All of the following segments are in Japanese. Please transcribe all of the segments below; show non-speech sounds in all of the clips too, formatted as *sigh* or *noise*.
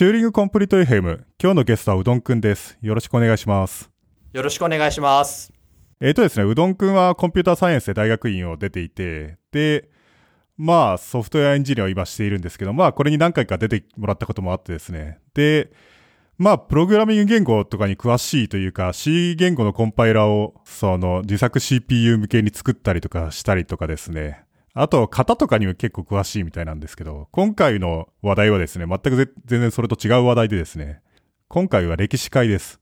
チューリングコンプリート FM。今日のゲストはうどんくんです。よろしくお願いします。よろしくお願いします。えっ、とですね、うどんくんはコンピューターサイエンスで大学院を出ていて、で、まあ、ソフトウェアエンジニアを今しているんですけど、まあ、これに何回か出てもらったこともあってですね。で、まあ、プログラミング言語とかに詳しいというか、C 言語のコンパイラーを、その、自作 CPU 向けに作ったりとかしたりとかですね。あと、型とかにも結構詳しいみたいなんですけど、今回の話題はですね、全くぜ全然それと違う話題でですね、今回は歴史会です。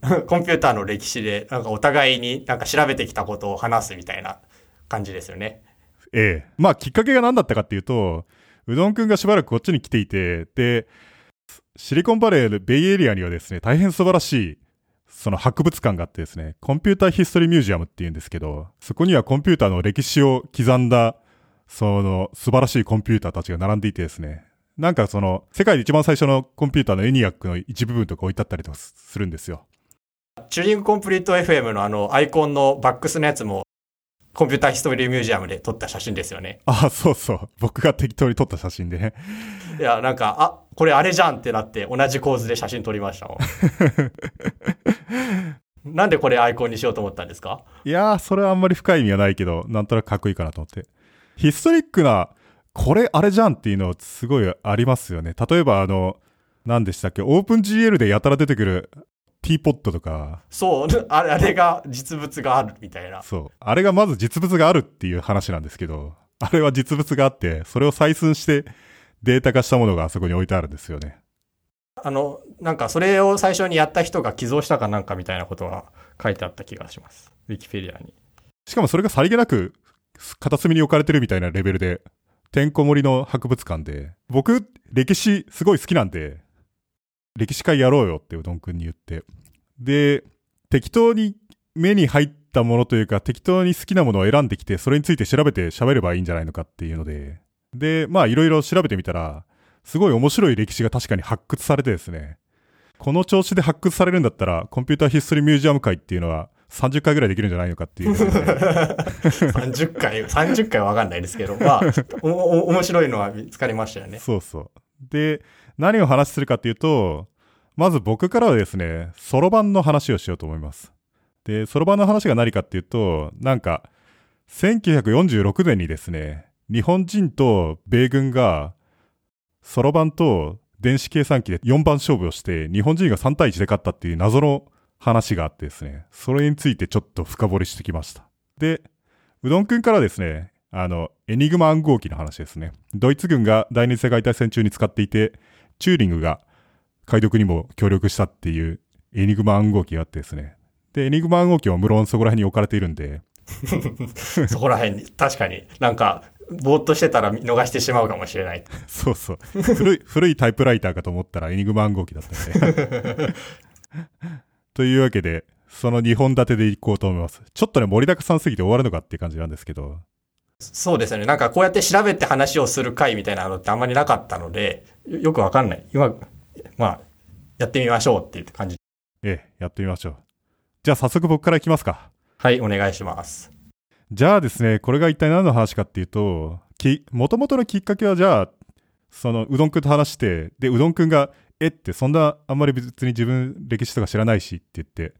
*laughs* コンピューターの歴史で、なんかお互いになんか調べてきたことを話すみたいな感じですよね。ええ。まあ、きっかけが何だったかっていうと、うどんくんがしばらくこっちに来ていて、で、シリコンバレーのベイエリアにはですね、大変素晴らしい、その博物館があってですね、コンピューターヒストリーミュージアムっていうんですけど、そこにはコンピューターの歴史を刻んだ、その素晴らしいコンピューターたちが並んでいてですね、なんかその、世界で一番最初のコンピューターのエニアックの一部分とか置いてあったりとかするんですよ。チューリングコンプリート FM のあのアイコンのバックスのやつも、コンピューターヒストリーミュージアムで撮った写真ですよね。ああ、そうそう。僕が適当に撮った写真でね。いや、なんか、あ、これあれじゃんってなって同じ構図で写真撮りましたもん。*laughs* なんでこれアイコンにしようと思ったんですか？いやー、それはあんまり深い意味はないけど、なんとなくかっこいいかなと思って。ヒストリックな、これあれじゃんっていうのすごいありますよね。例えばあの、何でしたっけ、オープン GL でやたら出てくるティーポットとか、そう、あれあれが実物があるみたいな。そう。あれがまず実物があるっていう話なんですけど、あれは実物があって、それを採寸してデータ化したものがあそこに置いてあるんですよね。あの、なんかそれを最初にやった人が寄贈したかなんかみたいなことが書いてあった気がします。ウィキペディアに。しかもそれがさりげなく片隅に置かれてるみたいなレベルで、てんこ盛りの博物館で、僕、歴史すごい好きなんで、歴史会やろうよってうどんくんに言って。で、適当に目に入ったものというか、適当に好きなものを選んできて、それについて調べて喋ればいいんじゃないのかっていうので、で、まあいろいろ調べてみたら、すごい面白い歴史が確かに発掘されてですね、この調子で発掘されるんだったら、コンピューターヒストリーミュージアム会っていうのは30回ぐらいできるんじゃないのかっていうので、*laughs* 30回、30回はわかんないですけど、まあ、お、お、面白いのは見つかりましたよね。そうそう。で、何を話するかっていうと、まず僕からはですね、ソロ版の話をしようと思います。で、ソロ版の話が何かっていうと、なんか、1946年にですね、日本人と米軍が、ソロ版と電子計算機で4番勝負をして、日本人が3対1で勝ったっていう謎の話があってですね、それについてちょっと深掘りしてきました。で、うどんくんからですね、あの、エニグマ暗号機の話ですね。ドイツ軍が第二次世界大戦中に使っていて、チューリングが解読にも協力したっていうエニグマ暗号機があってですね。で、エニグマ暗号機は無論そこら辺に置かれているんで、*laughs* そこら辺に、確かになんか、ぼーっとしてたら見逃してしまうかもしれない。*laughs* そうそう。古い、*laughs* 古いタイプライターかと思ったらエニグマ暗号機だったんで。*laughs* というわけで、その2本立てでいこうと思います。ちょっとね、盛りだくさんすぎて終わるのかっていう感じなんですけど、そうですよね。なんかこうやって調べて話をする回みたいなのってあんまりなかったので、よよくわかんない。今、まあ、やってみましょうっていう感じ。ええ、やってみましょう。じゃあ早速僕からいきますか。はい、お願いします。じゃあですね、これが一体何の話かっていうと、き、元々のきっかけはじゃあ、その、うどんくんと話して、で、うどんくんが、えって、そんな、あんまり別に自分歴史とか知らないしって言って、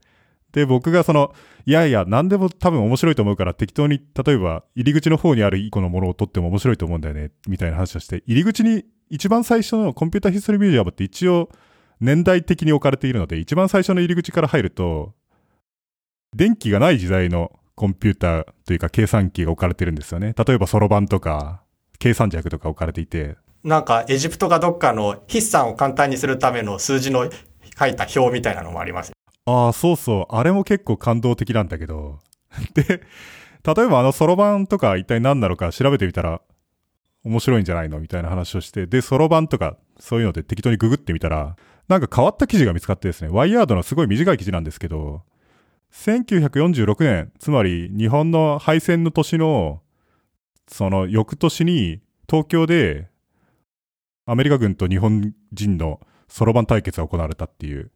で、僕がその、いやいや、何でも多分面白いと思うから適当に、例えば、入り口の方にある一個のものを取っても面白いと思うんだよね、みたいな話をして、入り口に一番最初のコンピュータヒストリーミュージアムって一応、年代的に置かれているので、一番最初の入り口から入ると、電気がない時代のコンピューターというか計算機が置かれてるんですよね。例えば、そろばんとか、計算尺とか置かれていて、なんか、エジプトかどっかの筆算を簡単にするための数字の書いた表みたいなのもあります。ああ、そうそう。あれも結構感動的なんだけど。*laughs* で、例えばあのそろばんとか一体何なのか調べてみたら面白いんじゃないのみたいな話をして、で、そろばんとかそういうので適当にググってみたら、なんか変わった記事が見つかってですね、ワイヤードのすごい短い記事なんですけど、1946年、つまり日本の敗戦の年の、その翌年に東京でアメリカ軍と日本人のそろばん対決が行われたっていう、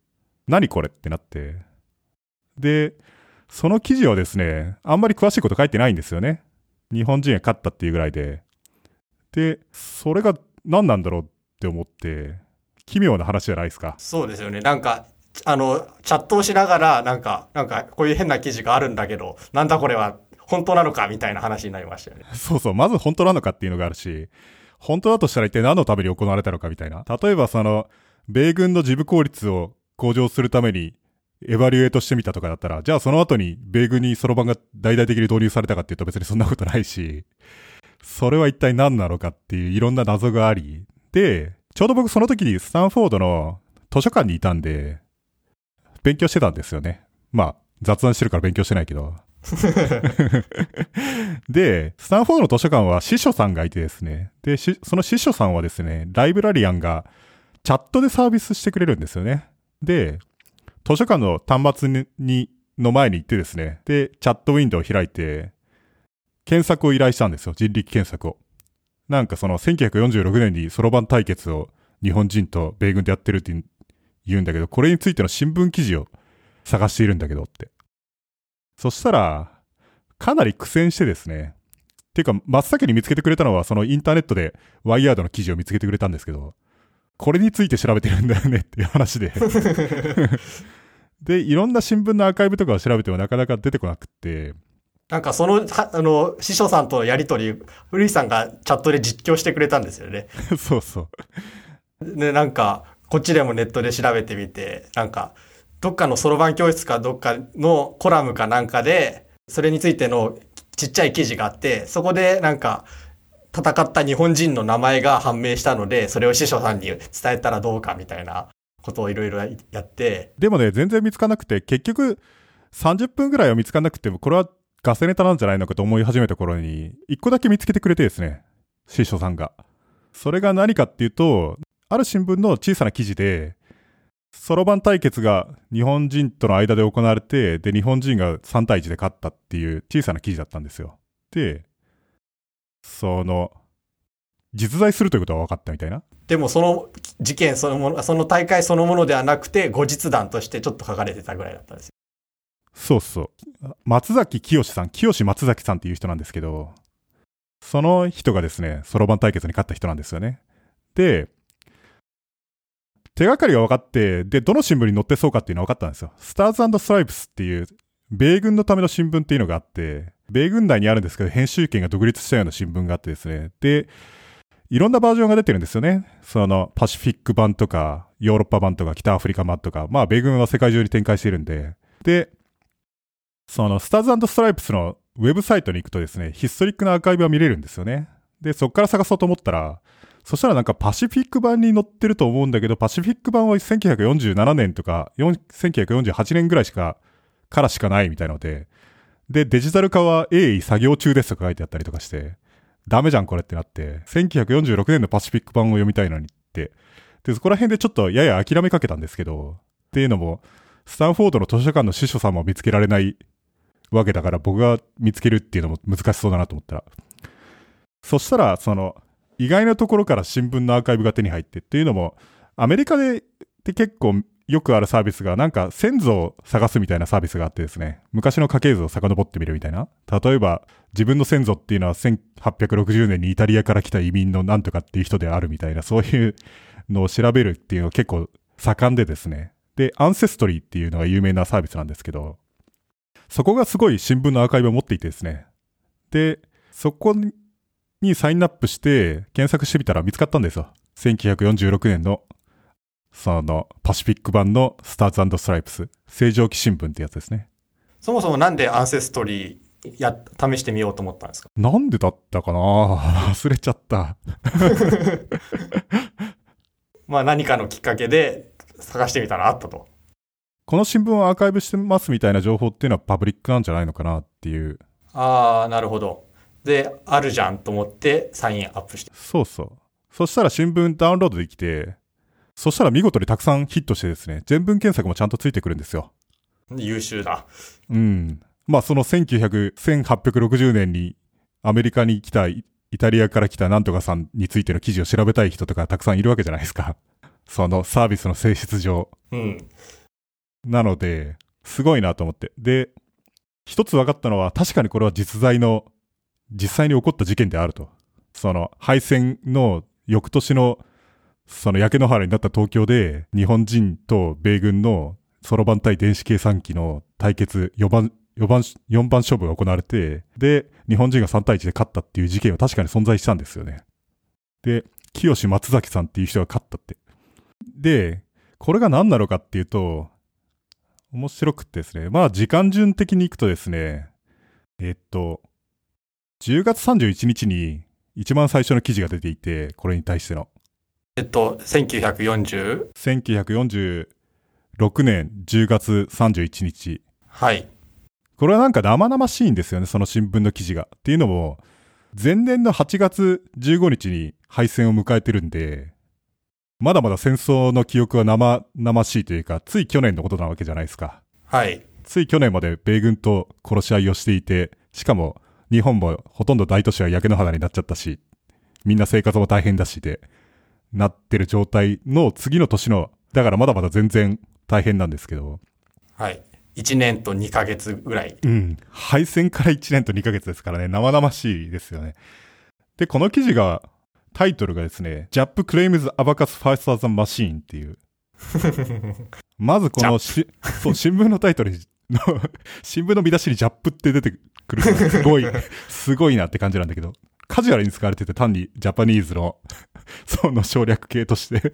何これってなって。で、その記事はですね、あんまり詳しいこと書いてないんですよね。日本人が勝ったっていうぐらいで。で、それが何なんだろうって思って、奇妙な話じゃないですか。そうですよね。なんか、あの、チャットをしながら、なんか、なんか、こういう変な記事があるんだけど、なんだこれは、本当なのかみたいな話になりましたよね。そうそう、まず本当なのかっていうのがあるし、本当だとしたら一体何のために行われたのかみたいな。例えばその、米軍の事務効率を向上するために、エバリュエートしてみたとかだったら、じゃあその後に米軍にそろばんが大々的に導入されたかっていうと別にそんなことないし、それは一体何なのかっていういろんな謎があり、で、ちょうど僕その時にスタンフォードの図書館にいたんで、勉強してたんですよね。まあ、雑談してるから勉強してないけど。*laughs* で、スタンフォードの図書館は司書さんがいてですね。で、その司書さんはですね、ライブラリアンがチャットでサービスしてくれるんですよね。で、図書館の端末に、の前に行ってですね、で、チャットウィンドウを開いて、検索を依頼したんですよ。人力検索を。なんかその1946年にそろばん対決を日本人と米軍でやってるって言うんだけど、これについての新聞記事を探しているんだけどって。そしたら、かなり苦戦してですね。っていうか、真っ先に見つけてくれたのは、そのインターネットでワイヤードの記事を見つけてくれたんですけど、これについて調べてるんだよねっていう話でで、いろんな新聞のアーカイブとかを調べてもなかなか出てこなくって、なんかその、あの、師匠さんとのやりとり、古井さんがチャットで実況してくれたんですよね。*laughs* そうそう。で、なんか、こっちでもネットで調べてみて、なんか、どっかのそろばん教室かどっかのコラムかなんかで、それについてのちっちゃい記事があって、そこでなんか、戦った日本人の名前が判明したので、それを師匠さんに伝えたらどうかみたいなことをいろいろやって。でもね、全然見つかなくて、結局、30分ぐらいは見つかなくても、これはガセネタなんじゃないのかと思い始めた頃に、一個だけ見つけてくれてですね、師匠さんが。それが何かっていうと、ある新聞の小さな記事で、そろばん対決が日本人との間で行われて、で、日本人が3対1で勝ったっていう小さな記事だったんですよ。で、その、実在するということは分かったみたいな。でもその事件そのもの、その大会そのものではなくて、後日談としてちょっと書かれてたぐらいだったんですよ。そうそう。松崎清さん、清松崎さんっていう人なんですけど、その人がですね、そろばん対決に勝った人なんですよね。で、手がかりが分かって、で、どの新聞に載ってそうかっていうのは分かったんですよ。スターズストライプスっていう、米軍のための新聞っていうのがあって、米軍内にあるんですけど、編集権が独立したような新聞があってですね。で、いろんなバージョンが出てるんですよね。その、パシフィック版とか、ヨーロッパ版とか、北アフリカ版とか、まあ、米軍は世界中に展開しているんで、で、その、スターズストライプスのウェブサイトに行くとですね、ヒストリックなアーカイブは見れるんですよね。で、そっから探そうと思ったら、そしたらなんかパシフィック版に載ってると思うんだけど、パシフィック版は1947年とか、1948年ぐらいしか、からしかないみたいので、で、デジタル化は鋭意作業中ですとか書いてあったりとかして、ダメじゃんこれってなって、1946年のパシフィック版を読みたいのにって、で、そこら辺でちょっとやや諦めかけたんですけど、っていうのも、スタンフォードの図書館の司書さんも見つけられないわけだから僕が見つけるっていうのも難しそうだなと思ったら。そしたら、その、意外なところから新聞のアーカイブが手に入ってっていうのも、アメリカでって結構よくあるサービスが、なんか先祖を探すみたいなサービスがあってですね、昔の家系図を遡ってみるみたいな。例えば、自分の先祖っていうのは1860年にイタリアから来た移民のなんとかっていう人であるみたいな、そういうのを調べるっていうのは結構盛んでですね。で、アンセストリーっていうのが有名なサービスなんですけど、そこがすごい新聞のアーカイブを持っていてですね。で、そこににサインアップして検索してみたら見つかったんですよ。1946年のその、パシフィック版のスターズストライプス、正常期新聞ってやつですね。そもそもなんでアンセストリーや、試してみようと思ったんですか？なんでだったかな？*laughs* 忘れちゃった。*laughs* まあ何かのきっかけで探してみたらあったと。この新聞をアーカイブしてますみたいな情報っていうのはパブリックなんじゃないのかなっていう。ああ、なるほど。で、あるじゃんと思ってサインアップして。そうそう。そしたら新聞ダウンロードできて、そしたら見事にたくさんヒットしてですね、全文検索もちゃんとついてくるんですよ。優秀だ。うん。まあその1900、1860年にアメリカに来たイタリアから来たなんとかさんについての記事を調べたい人とかたくさんいるわけじゃないですか。*laughs* そのサービスの性質上。うん。なので、すごいなと思って。で、一つ分かったのは確かにこれは実在の、実際に起こった事件であると。その敗戦の翌年のその焼け野原になった東京で、日本人と米軍のそろばん対電子計算機の対決4番、4番、4番勝負が行われて、で、日本人が3対1で勝ったっていう事件は確かに存在したんですよね。で、清松崎さんっていう人が勝ったって。で、これが何なのかっていうと、面白くてですね、まあ時間順的に行くとですね、えっと、10月31日に一番最初の記事が出ていて、これに対しての。えっと、1940? 1946年10月31日。はい。これはなんか生々しいんですよね、その新聞の記事が。っていうのも、前年の8月15日に敗戦を迎えてるんで、まだまだ戦争の記憶は生々しいというか、つい去年のことなわけじゃないですか。はい。つい去年まで米軍と殺し合いをしていて、しかも日本もほとんど大都市は焼け野原になっちゃったし、みんな生活も大変だしで、なってる状態の次の年の、だからまだまだ全然大変なんですけど、はい。1年と2ヶ月ぐらい。うん。敗戦から1年と2ヶ月ですからね、生々しいですよね。で、この記事が、タイトルがですね、JAP claims Abacus 5000 machine っていう。*laughs* まずこのし、そう、新聞のタイトルの、*laughs* 新聞の見出しに JAP って出てくるすごい、すごいなって感じなんだけど、カジュアルに使われてて単にジャパニーズの、その省略系として。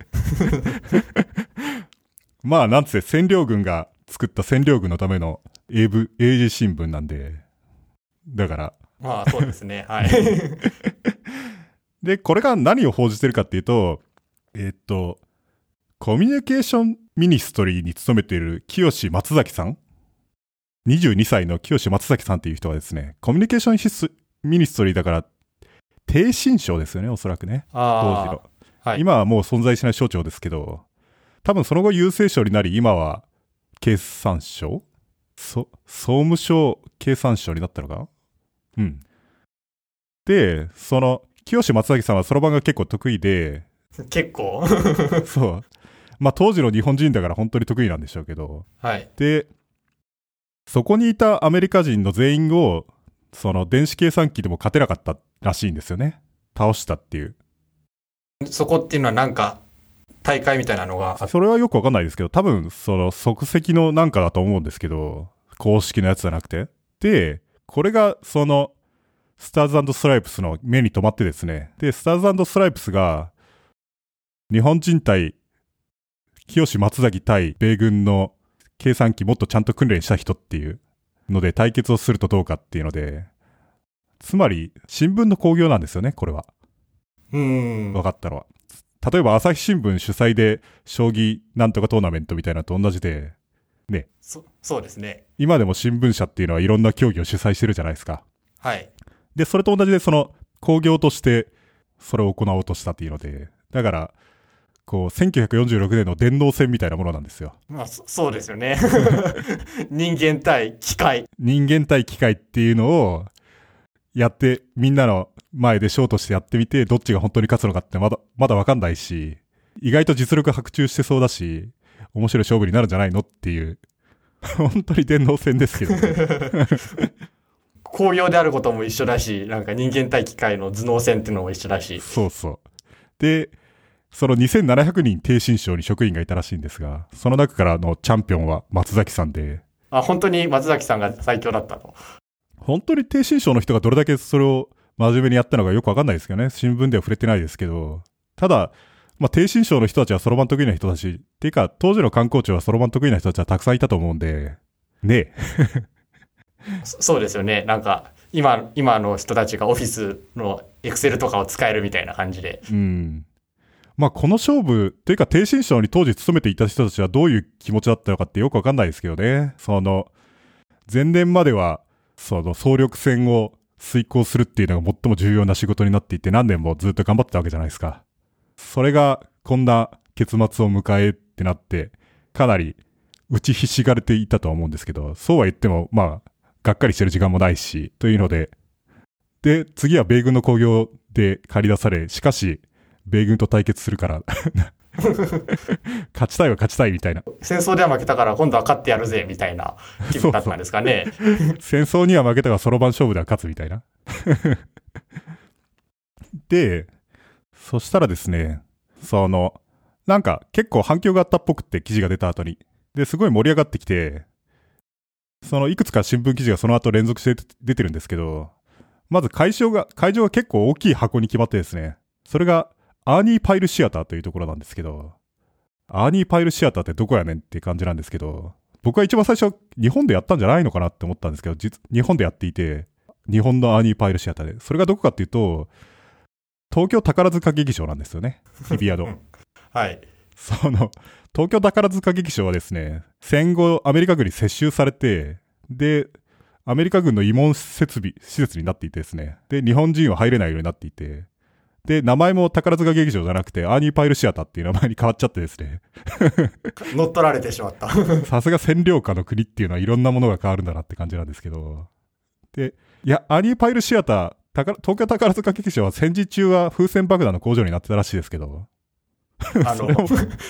*laughs* まあ、なんつって占領軍が作った占領軍のための英文、英字新聞なんで、だから、まあ、そうですね。はい。*laughs* で、これが何を報じてるかっていうと、えーっと、コミュニケーションミニストリーに勤めている清松崎さん ?22 歳の清松崎さんっていう人がですね、コミュニケーションミニストリーだから、低身長ですよね、おそらくね。当時あの。あ。はい。今はもう存在しない省庁ですけど、多分その後郵政省になり、今は経産省？そ、総務省経産省になったのかな？うん。で、その、清松崎さんはそろばんが結構得意で、結構？*laughs* そう。まあ当時の日本人だから本当に得意なんでしょうけど、はい。で、そこにいたアメリカ人の全員を、その電子計算機でも勝てなかったらしいんですよね。倒したっていう。そこっていうのはなんか、大会みたいなのがそれはよくわかんないですけど、多分、その即席のなんかだと思うんですけど、公式のやつじゃなくて。で、これが、その、スターズストライプスの目に留まってですね。で、スターズストライプスが、日本人対、清松崎対米軍の計算機もっとちゃんと訓練した人っていうので対決をするとどうかっていうので、つまり、新聞の興行なんですよね、これは。うーん分。かったのは。例えば朝日新聞主催で将棋なんとかトーナメントみたいなのと同じで、ね、そそうですね。今でも新聞社っていうのはいろんな競技を主催してるじゃないですか。はい。で、それと同じでその工業としてそれを行おうとしたっていうので、だから、こう、1946年の電脳戦みたいなものなんですよ。まあ、そそうですよね。*laughs* 人間対機械。人間対機械っていうのをやって、みんなの前でショーとしてやってみて、どっちが本当に勝つのかってまだ、まだわかんないし、意外と実力白昼してそうだし、面白い勝負になるんじゃないのっていう、*laughs* 本当に電脳戦ですけどね。*laughs* 工業であることも一緒だし、なんか人間対機械の頭脳戦っていうのも一緒だし。そうそう。で、その2700人低身長に職員がいたらしいんですが、その中からのチャンピオンは松崎さんで、あ、本当に松崎さんが最強だったと。本当に低身長の人がどれだけそれを真面目にやったのかよくわかんないですけどね。新聞では触れてないですけど。ただ、まあ、低身長の人たちはそろばん得意な人だし、っていうか、当時の観光地はそろばん得意な人たちはたくさんいたと思うんで、ねえ。そそうですよね。なんか、今、今の人たちがオフィスのエクセルとかを使えるみたいな感じで。うん。まあ、この勝負、というか低身長に当時勤めていた人たちはどういう気持ちだったのかってよくわかんないですけどね。その、前年までは、その総力戦を遂行するっていうのが最も重要な仕事になっていて何年もずっと頑張ってたわけじゃないですか。それがこんな結末を迎えってなって、かなり打ちひしがれていたとは思うんですけど、そうは言っても、まあ、がっかりしてる時間もないし、というので、で、次は米軍の工業で借り出され、しかし、米軍と対決するから、勝ちたいは勝ちたいみたいな。戦争では負けたから今度は勝ってやるぜ、みたいな気分だったんですかね。戦争には負けたが、そろばん勝負では勝つみたいな。で、そしたらですね、その、なんか結構反響があったっぽくって記事が出た後に。で、すごい盛り上がってきて、そのいくつか新聞記事がその後連続して出てるんですけど、まず会場が、会場が結構大きい箱に決まってですね、それがアーニーパイルシアターというところなんですけど、アーニーパイルシアターってどこやねんって感じなんですけど、僕は一番最初日本でやったんじゃないのかなって思ったんですけど、実、日本でやっていて、日本のアーニーパイルシアターで。それがどこかっていうと、東京宝塚劇場なんですよね。日比谷の。*laughs* はい。その、東京宝塚劇場はですね、戦後アメリカ軍に接収されて、で、アメリカ軍の慰問設備、施設になっていてですね、で、日本人は入れないようになっていて、で、名前も宝塚劇場じゃなくて、アーニーパイルシアターっていう名前に変わっちゃってですね、*laughs* 乗っ取られてしまった。*laughs* さすが占領下の国っていうのはいろんなものが変わるんだなって感じなんですけど、で、いや、アーニーパイルシアター、宝東京宝塚劇場は戦時中は風船爆弾の工場になってたらしいですけど、あの、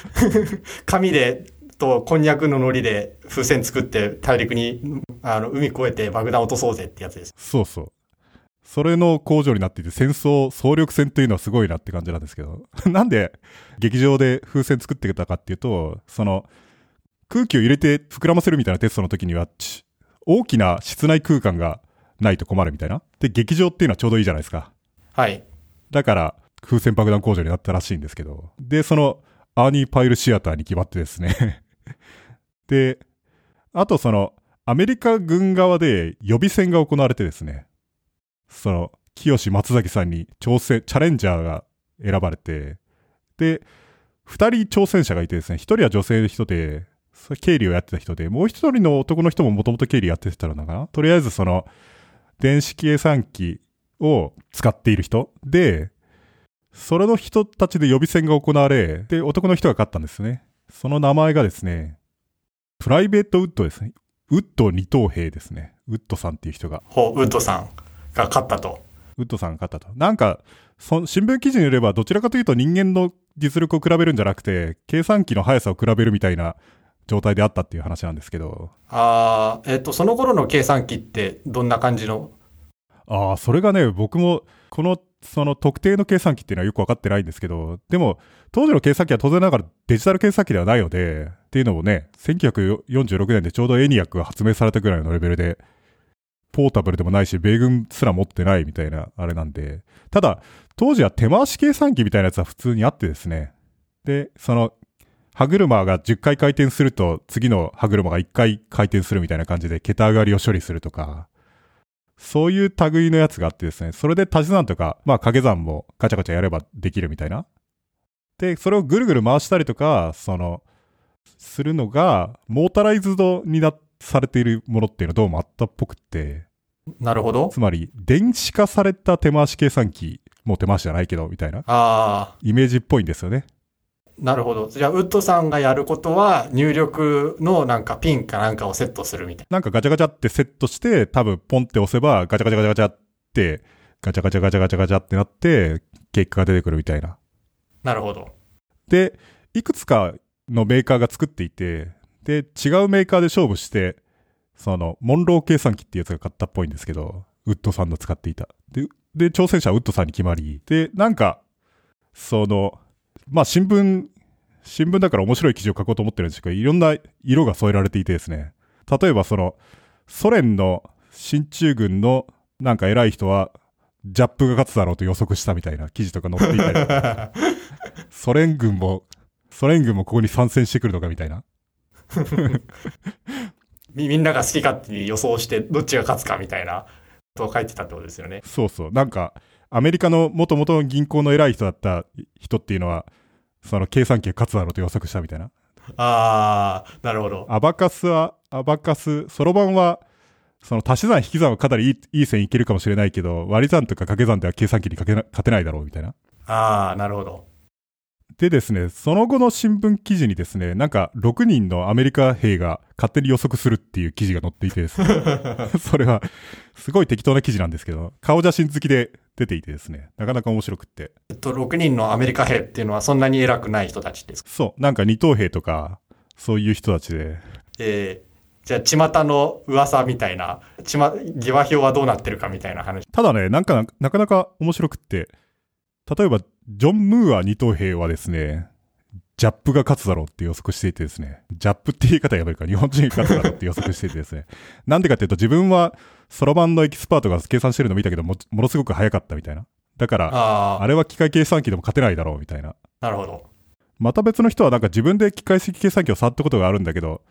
*laughs* 紙で、と、こんにゃくの海苔で風船作って大陸に、あの、海越えて爆弾落とそうぜってやつです。そうそう。それの工場になっていて、戦争、総力戦というのはすごいなって感じなんですけど、*laughs* なんで劇場で風船作ってたかっていうと、その、空気を入れて膨らませるみたいなテストの時には、ち大きな室内空間がないと困るみたいな。で、劇場っていうのはちょうどいいじゃないですか。はい。だから、風船爆弾工場になったらしいんですけど。で、その、アーニーパイルシアターに決まってですね。*laughs* で、あとその、アメリカ軍側で予備選が行われてですね。その、清松崎さんに挑戦、チャレンジャーが選ばれて、で、二人挑戦者がいてですね、一人は女性の人で、それ経理をやってた人で、もう一人の男の人ももともと経理やってたのかな？とりあえずその、電子計算機を使っている人で、それの人たちで予備選が行われ、で、男の人が勝ったんですね。その名前がですね、プライベートウッドですね。ウッド二等兵ですね。ウッドさんっていう人が。ほう、ウッドさんが勝ったと。ウッドさんが勝ったと。なんか、そ新聞記事によれば、どちらかというと人間の実力を比べるんじゃなくて、計算機の速さを比べるみたいな状態であったっていう話なんですけど。ああ、えっ、と、その頃の計算機ってどんな感じの？ああ、それがね、僕も、この、その特定の計算機っていうのはよくわかってないんですけど、でも、当時の計算機は当然ながらデジタル計算機ではないので、っていうのもね、1946年でちょうどエニアックが発明されたぐらいのレベルで、ポータブルでもないし、米軍すら持ってないみたいな、あれなんで。ただ、当時は手回し計算機みたいなやつは普通にあってですね。で、その、歯車が10回回転すると、次の歯車が1回回転するみたいな感じで、桁上がりを処理するとか、そういう類のやつがあってですね、それで足し算とか、まあ掛け算もガチャガチャやればできるみたいな。で、それをぐるぐる回したりとか、その、するのが、モータライズドになって、されているものっていうのはどうもあったっぽくって、なるほどつ。まり、電子化された手回し計算機、もう手回しじゃないけど、みたいな、ああ、イメージっぽいんですよね。なるほど。じゃあ、ウッドさんがやることは、入力のなんかピンかなんかをセットするみたいなんかガチャガチャってセットして、多分ポンって押せば、ガチャガチャガチャガチャって、ガチャガチャガチャガチャガチャってなって、結果が出てくるみたいな。な。なるほど。で、いくつかのメーカーが作っていて、で、違うメーカーで勝負して、その、モンロー計算機っていうやつが買ったっぽいんですけど、ウッドさんの使っていた。で、で、挑戦者はウッドさんに決まり、で、なんか、その、まあ、新聞、新聞だから面白い記事を書こうと思ってるんですけど、いろんな色が添えられていてですね、例えばその、ソ連の進駐軍のなんか偉い人は、ジャップが勝つだろうと予測したみたいな記事とか載っていたりとか、*laughs* ソ連軍も、ソ連軍もここに参戦してくるのかみたいな。*laughs* みみんなが好き勝手に予想して、どっちが勝つかみたいなことを書いてたってことですよね。そうそう。なんか、アメリカの元々の銀行の偉い人だった人っていうのは、その計算機が勝つだろうと予測したみたいな。ああ、なるほど。アバカスは、アバカス、そろばんは、その足し算引き算はかなりいいいい線いけるかもしれないけど、割り算とか掛け算では計算機にかけな勝てないだろうみたいな。ああ、なるほど。でですね、その後の新聞記事にですね、なんか6人のアメリカ兵が勝手に予測するっていう記事が載っていてですね、*laughs* それはすごい適当な記事なんですけど、顔写真付きで出ていてですね、なかなか面白くって。えっと、6人のアメリカ兵っていうのはそんなに偉くない人たちですか？そう、なんか二等兵とか、そういう人たちで、えーじゃあ、巷の噂みたいな、ちま、疑話表はどうなってるかみたいな話。ただね、なんかなかなか面白くって、例えばジョン・ムーア二等兵はですね、ジャップが勝つだろうって予測していてですね、ジャップって言い方やめるか、日本人が勝つだろうって予測していてですね、*laughs* なんでかっていうと自分はそろばんのエキスパートが計算してるの見たけども、ものすごく早かったみたいな。だから、ああれは機械計算機でも勝てないだろうみたいな。あ、なるほど。また別の人はなんか自分で機械式計算機を触ったことがあるんだけど、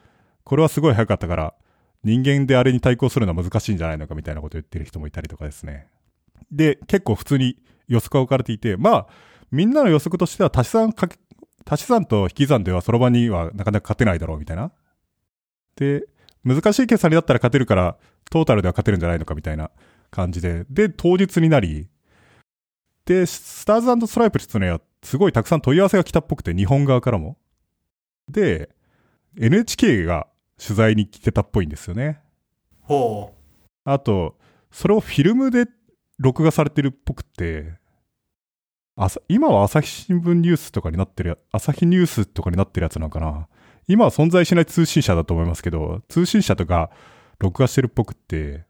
これはすごい早かったから、人間であれに対抗するのは難しいんじゃないのかみたいなことを言ってる人もいたりとかですね。で、結構普通に予測が置かれていて、まあ、みんなの予測としては足し算かけ、足し算と引き算ではそろばんにはなかなか勝てないだろうみたいな。で、難しい計算にだったら勝てるから、トータルでは勝てるんじゃないのかみたいな感じで、で、当日になり、で、スターズストライプっていうのはすごいたくさん問い合わせが来たっぽくて、日本側からも。で、NHK が取材に来てたっぽいんですよね。ほあと、それをフィルムで録画されてるっぽくて、朝今は朝日新聞ニュースとかになってるや、朝日ニュースとかになってるやつなのかな。今は存在しない通信社だと思いますけど、通信社とか録画してるっぽくって、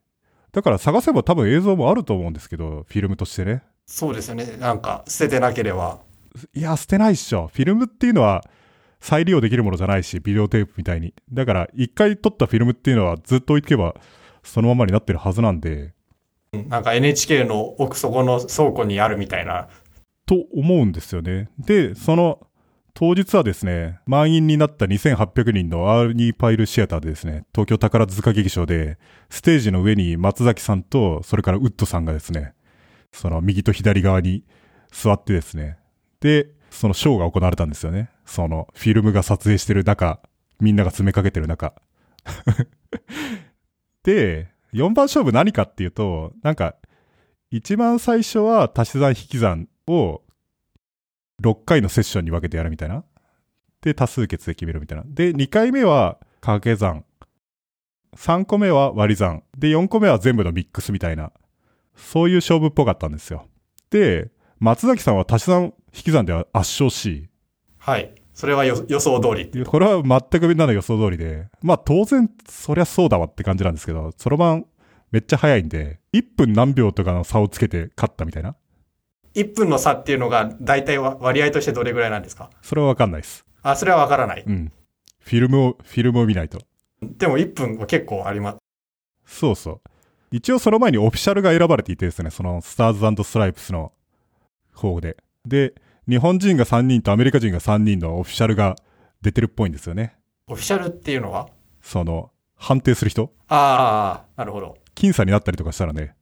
だから探せば多分映像もあると思うんですけど、フィルムとしてね。う。そうですよね。なんか、捨ててなければ。いや、捨てないっしょ。フィルムっていうのは再利用できるものじゃないし、ビデオテープみたいに。だから、一回撮ったフィルムっていうのはずっと置いとけば、そのままになってるはずなんで、うんなんか NHK の奥底の倉庫にあるみたいな。と思うんですよね。で、その当日はですね、満員になった2800人のアーニーパイルシアターでですね、東京宝塚劇場で、ステージの上に松崎さんと、それからウッドさんがですね、その右と左側に座ってですね、で、そのショーが行われたんですよね。そのフィルムが撮影してる中、みんなが詰めかけてる中。*laughs* で、4番勝負何かっていうと、なんか、一番最初は足し算引き算を6回のセッションに分けてやるみたいな。で、多数決で決めるみたいな。で、2回目は掛け算。3個目は割り算。で、4個目は全部のミックスみたいな。そういう勝負っぽかったんですよ。で、松崎さんは足し算引き算では圧勝し、はい。それはよ予想通りっていうとこれは全くみんなの予想通りで、まあ当然そりゃそうだわって感じなんですけど、そろばんめっちゃ早いんで、1分何秒とかの差をつけて勝ったみたいな。1分の差っていうのが大体は割合としてどれぐらいなんですか？それはわかんないです。あ、それはわからない。うん。フィルムを、フィルムを見ないと。でも1分は結構あります。そうそう。一応その前にオフィシャルが選ばれていてですね、そのスターズストライプスの方で。で、日本人が3人とアメリカ人が3人のオフィシャルが出てるっぽいんですよね。オフィシャルっていうのは？その、判定する人ああ、なるほど。僅差になったりとかしたらね。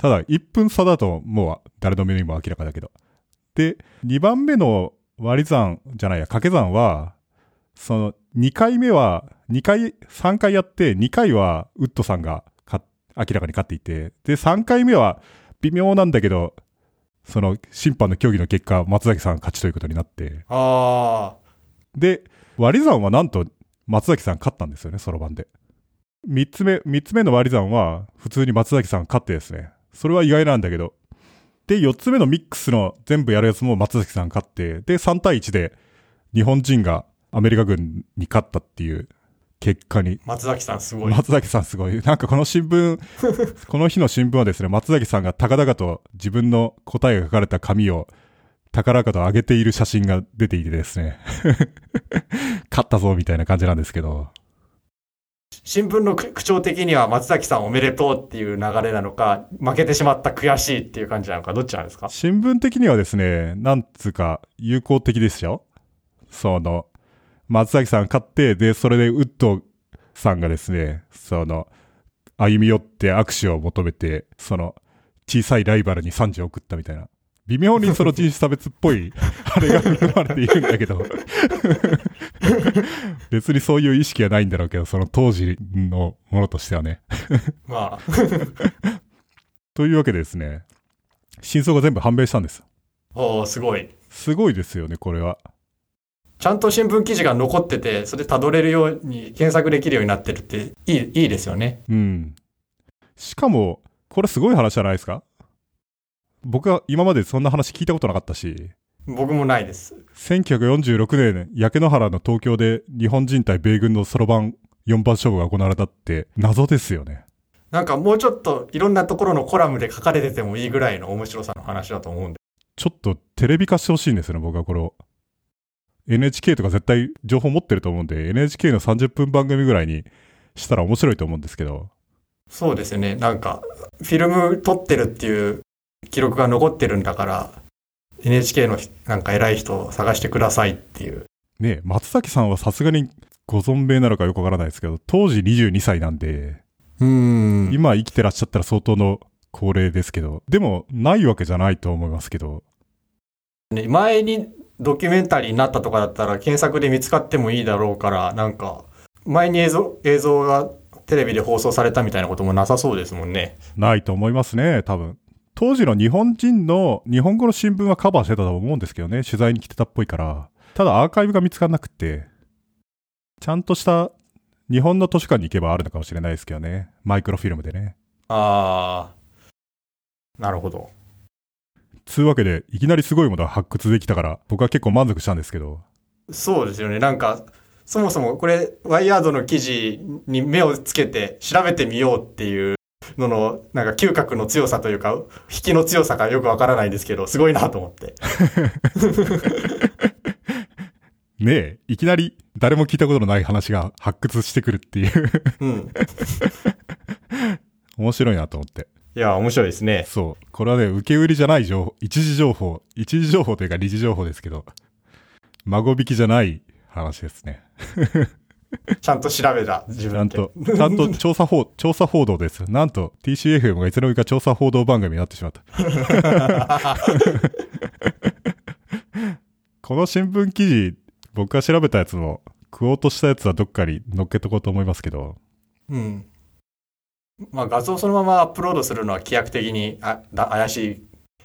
ただ、1分差だともう誰の目にも明らかだけど。で、2番目の割り算じゃないや、掛け算は、その、2回目は、2回、3回やって、2回はウッドさんがか明らかに勝っていて、で、3回目は微妙なんだけど、その審判の協議の結果、松崎さんが勝ちということになって、あで、割り算はなんと松崎さん勝ったんですよね、そろばんで。三つ目、三つ目の割り算は普通に松崎さん勝ってですね。それは意外なんだけど。で、四つ目のミックスの全部やるやつも松崎さん勝って、で、3対1で日本人がアメリカ軍に勝ったっていう結果にあ、松崎さんすごい。松崎さんすごい。なんかこの新聞、*laughs* この日の新聞はですね、松崎さんが高々と自分の答えが書かれた紙を高々と上げている写真が出ていてですね、*laughs* 勝ったぞみたいな感じなんですけど、新聞の口調的には松崎さんおめでとうっていう流れなのか、負けてしまった悔しいっていう感じなのか、どっちなんですか？新聞的にはですね、なんつうか友好的ですよ。その、松崎さん勝って、で、それでウッドさんがですね、その、歩み寄って握手を求めて、その、小さいライバルに賛辞を送ったみたいな。微妙にその *laughs* 人種差別っぽい、あれが含まれているんだけど。*laughs* 別にそういう意識はないんだろうけど、その当時のものとしてはね。まあ、*laughs* というわけでですね、真相が全部判明したんです。おーすごい。すごいですよね、これは。ちゃんと新聞記事が残ってて、それ辿れるように検索できるようになってるって、いい、いいですよね。うん。しかも、これすごい話じゃないですか？僕は今までそんな話聞いたことなかったし、僕もないです。1946年、焼け野原の東京で日本人対米軍のそろばん4番勝負が行われたって謎ですよね。なんかもうちょっといろんなところのコラムで書かれててもいいぐらいの面白さの話だと思うんで。ちょっとテレビ化してほしいんですよね、僕はこれを。NHK とか絶対情報持ってると思うんで、NHK の30分番組ぐらいにしたら面白いと思うんですけど。そうですよね。なんか、フィルム撮ってるっていう記録が残ってるんだから、NHK のなんか偉い人を探してくださいっていう。ね松崎さんはさすがにご存命なのかよくわからないですけど、当時22歳なんで、うん今生きてらっしゃったら相当の高齢ですけど、でもないわけじゃないと思いますけど、ね、前にドキュメンタリーになったとかだったら検索で見つかってもいいだろうから、なんか、前に映像、映像がテレビで放送されたみたいなこともなさそうですもんね。ないと思いますね、多分。当時の日本人の日本語の新聞はカバーしてたと思うんですけどね、取材に来てたっぽいから。ただアーカイブが見つからなくって、ちゃんとした日本の図書館に行けばあるのかもしれないですけどね。マイクロフィルムでね。あー、なるほど。つうわけで、いきなりすごいものが発掘できたから、僕は結構満足したんですけど、そうですよね。なんか、そもそもこれ、ワイヤードの記事に目をつけて調べてみようっていうのの、なんか嗅覚の強さというか、引きの強さがよくわからないんですけど、すごいなと思って。ねえ、いきなり誰も聞いたことのない話が発掘してくるっていう、うん。面白いなと思って。いや、面白いですね。そう。これはね、受け売りじゃない情報、一時情報、一時情報というか二次情報ですけど、孫引きじゃない話ですね。*laughs* ちゃんと調べた、自ちゃ。んと、ちゃんと調査報、調査報道です。なんと TCFM がいつの間にか調査報道番組になってしまった。*laughs* この新聞記事、僕が調べたやつも、食おうとしたやつはどっかに載っけとこうと思いますけど、うん。まあ、画像そのままアップロードするのは規約的にあだ怪しい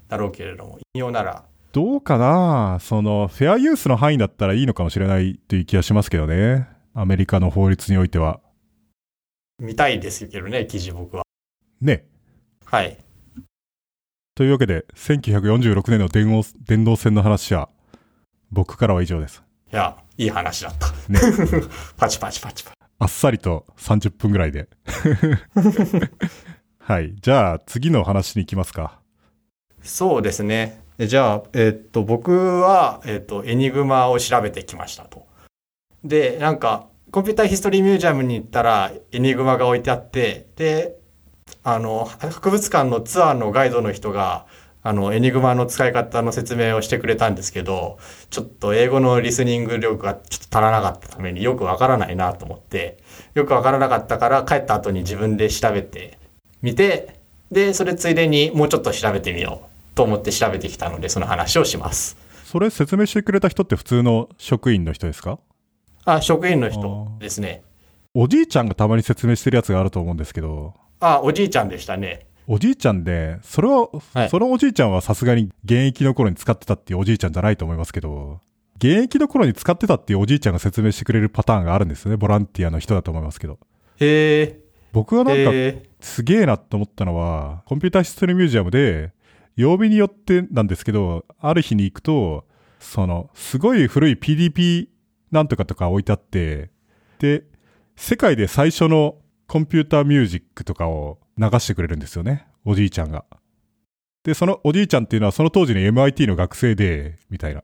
だろうけれども、引用なら、どうかな？その、フェアユースの範囲だったらいいのかもしれないという気がしますけどね。アメリカの法律においては。見たいですけどね、記事僕は。ね。はい。というわけで、1946年の電王電動戦の話は、僕からは以上です。いや、いい話だった。ね *laughs* パチパチパチパチ。あっさりと30分ぐらいで。*laughs* はい。じゃあ、次の話に行きますか。そうですね。えじゃあ、えっと、僕は、えっと、エニグマを調べてきましたと。で、なんか、コンピューターヒストリーミュージアムに行ったら、エニグマが置いてあって、で、あの、博物館のツアーのガイドの人が、あの、エニグマの使い方の説明をしてくれたんですけど、ちょっと英語のリスニング力がちょっと足らなかったためによくわからないなと思って、よくわからなかったから帰った後に自分で調べてみて、で、それついでにもうちょっと調べてみようと思って調べてきたので、その話をします。それ説明してくれた人って普通の職員の人ですか？あ、職員の人ですね。おじいちゃんがたまに説明してるやつがあると思うんですけど、あ、おじいちゃんでしたね。おじいちゃんで、それは、はいそのおじいちゃんはさすがに現役の頃に使ってたっていうおじいちゃんじゃないと思いますけど、現役の頃に使ってたっていうおじいちゃんが説明してくれるパターンがあるんですよね。ボランティアの人だと思いますけど。へえ。僕はなんか。すげえなと思ったのは、コンピューターヒストリーミュージアムで、曜日によってなんですけど、ある日に行くと、その、すごい古い PDP なんとかとか置いてあって、で、世界で最初のコンピューターミュージックとかを流してくれるんですよね。おじいちゃんが。で、そのおじいちゃんっていうのはその当時の MIT の学生で、みたいな。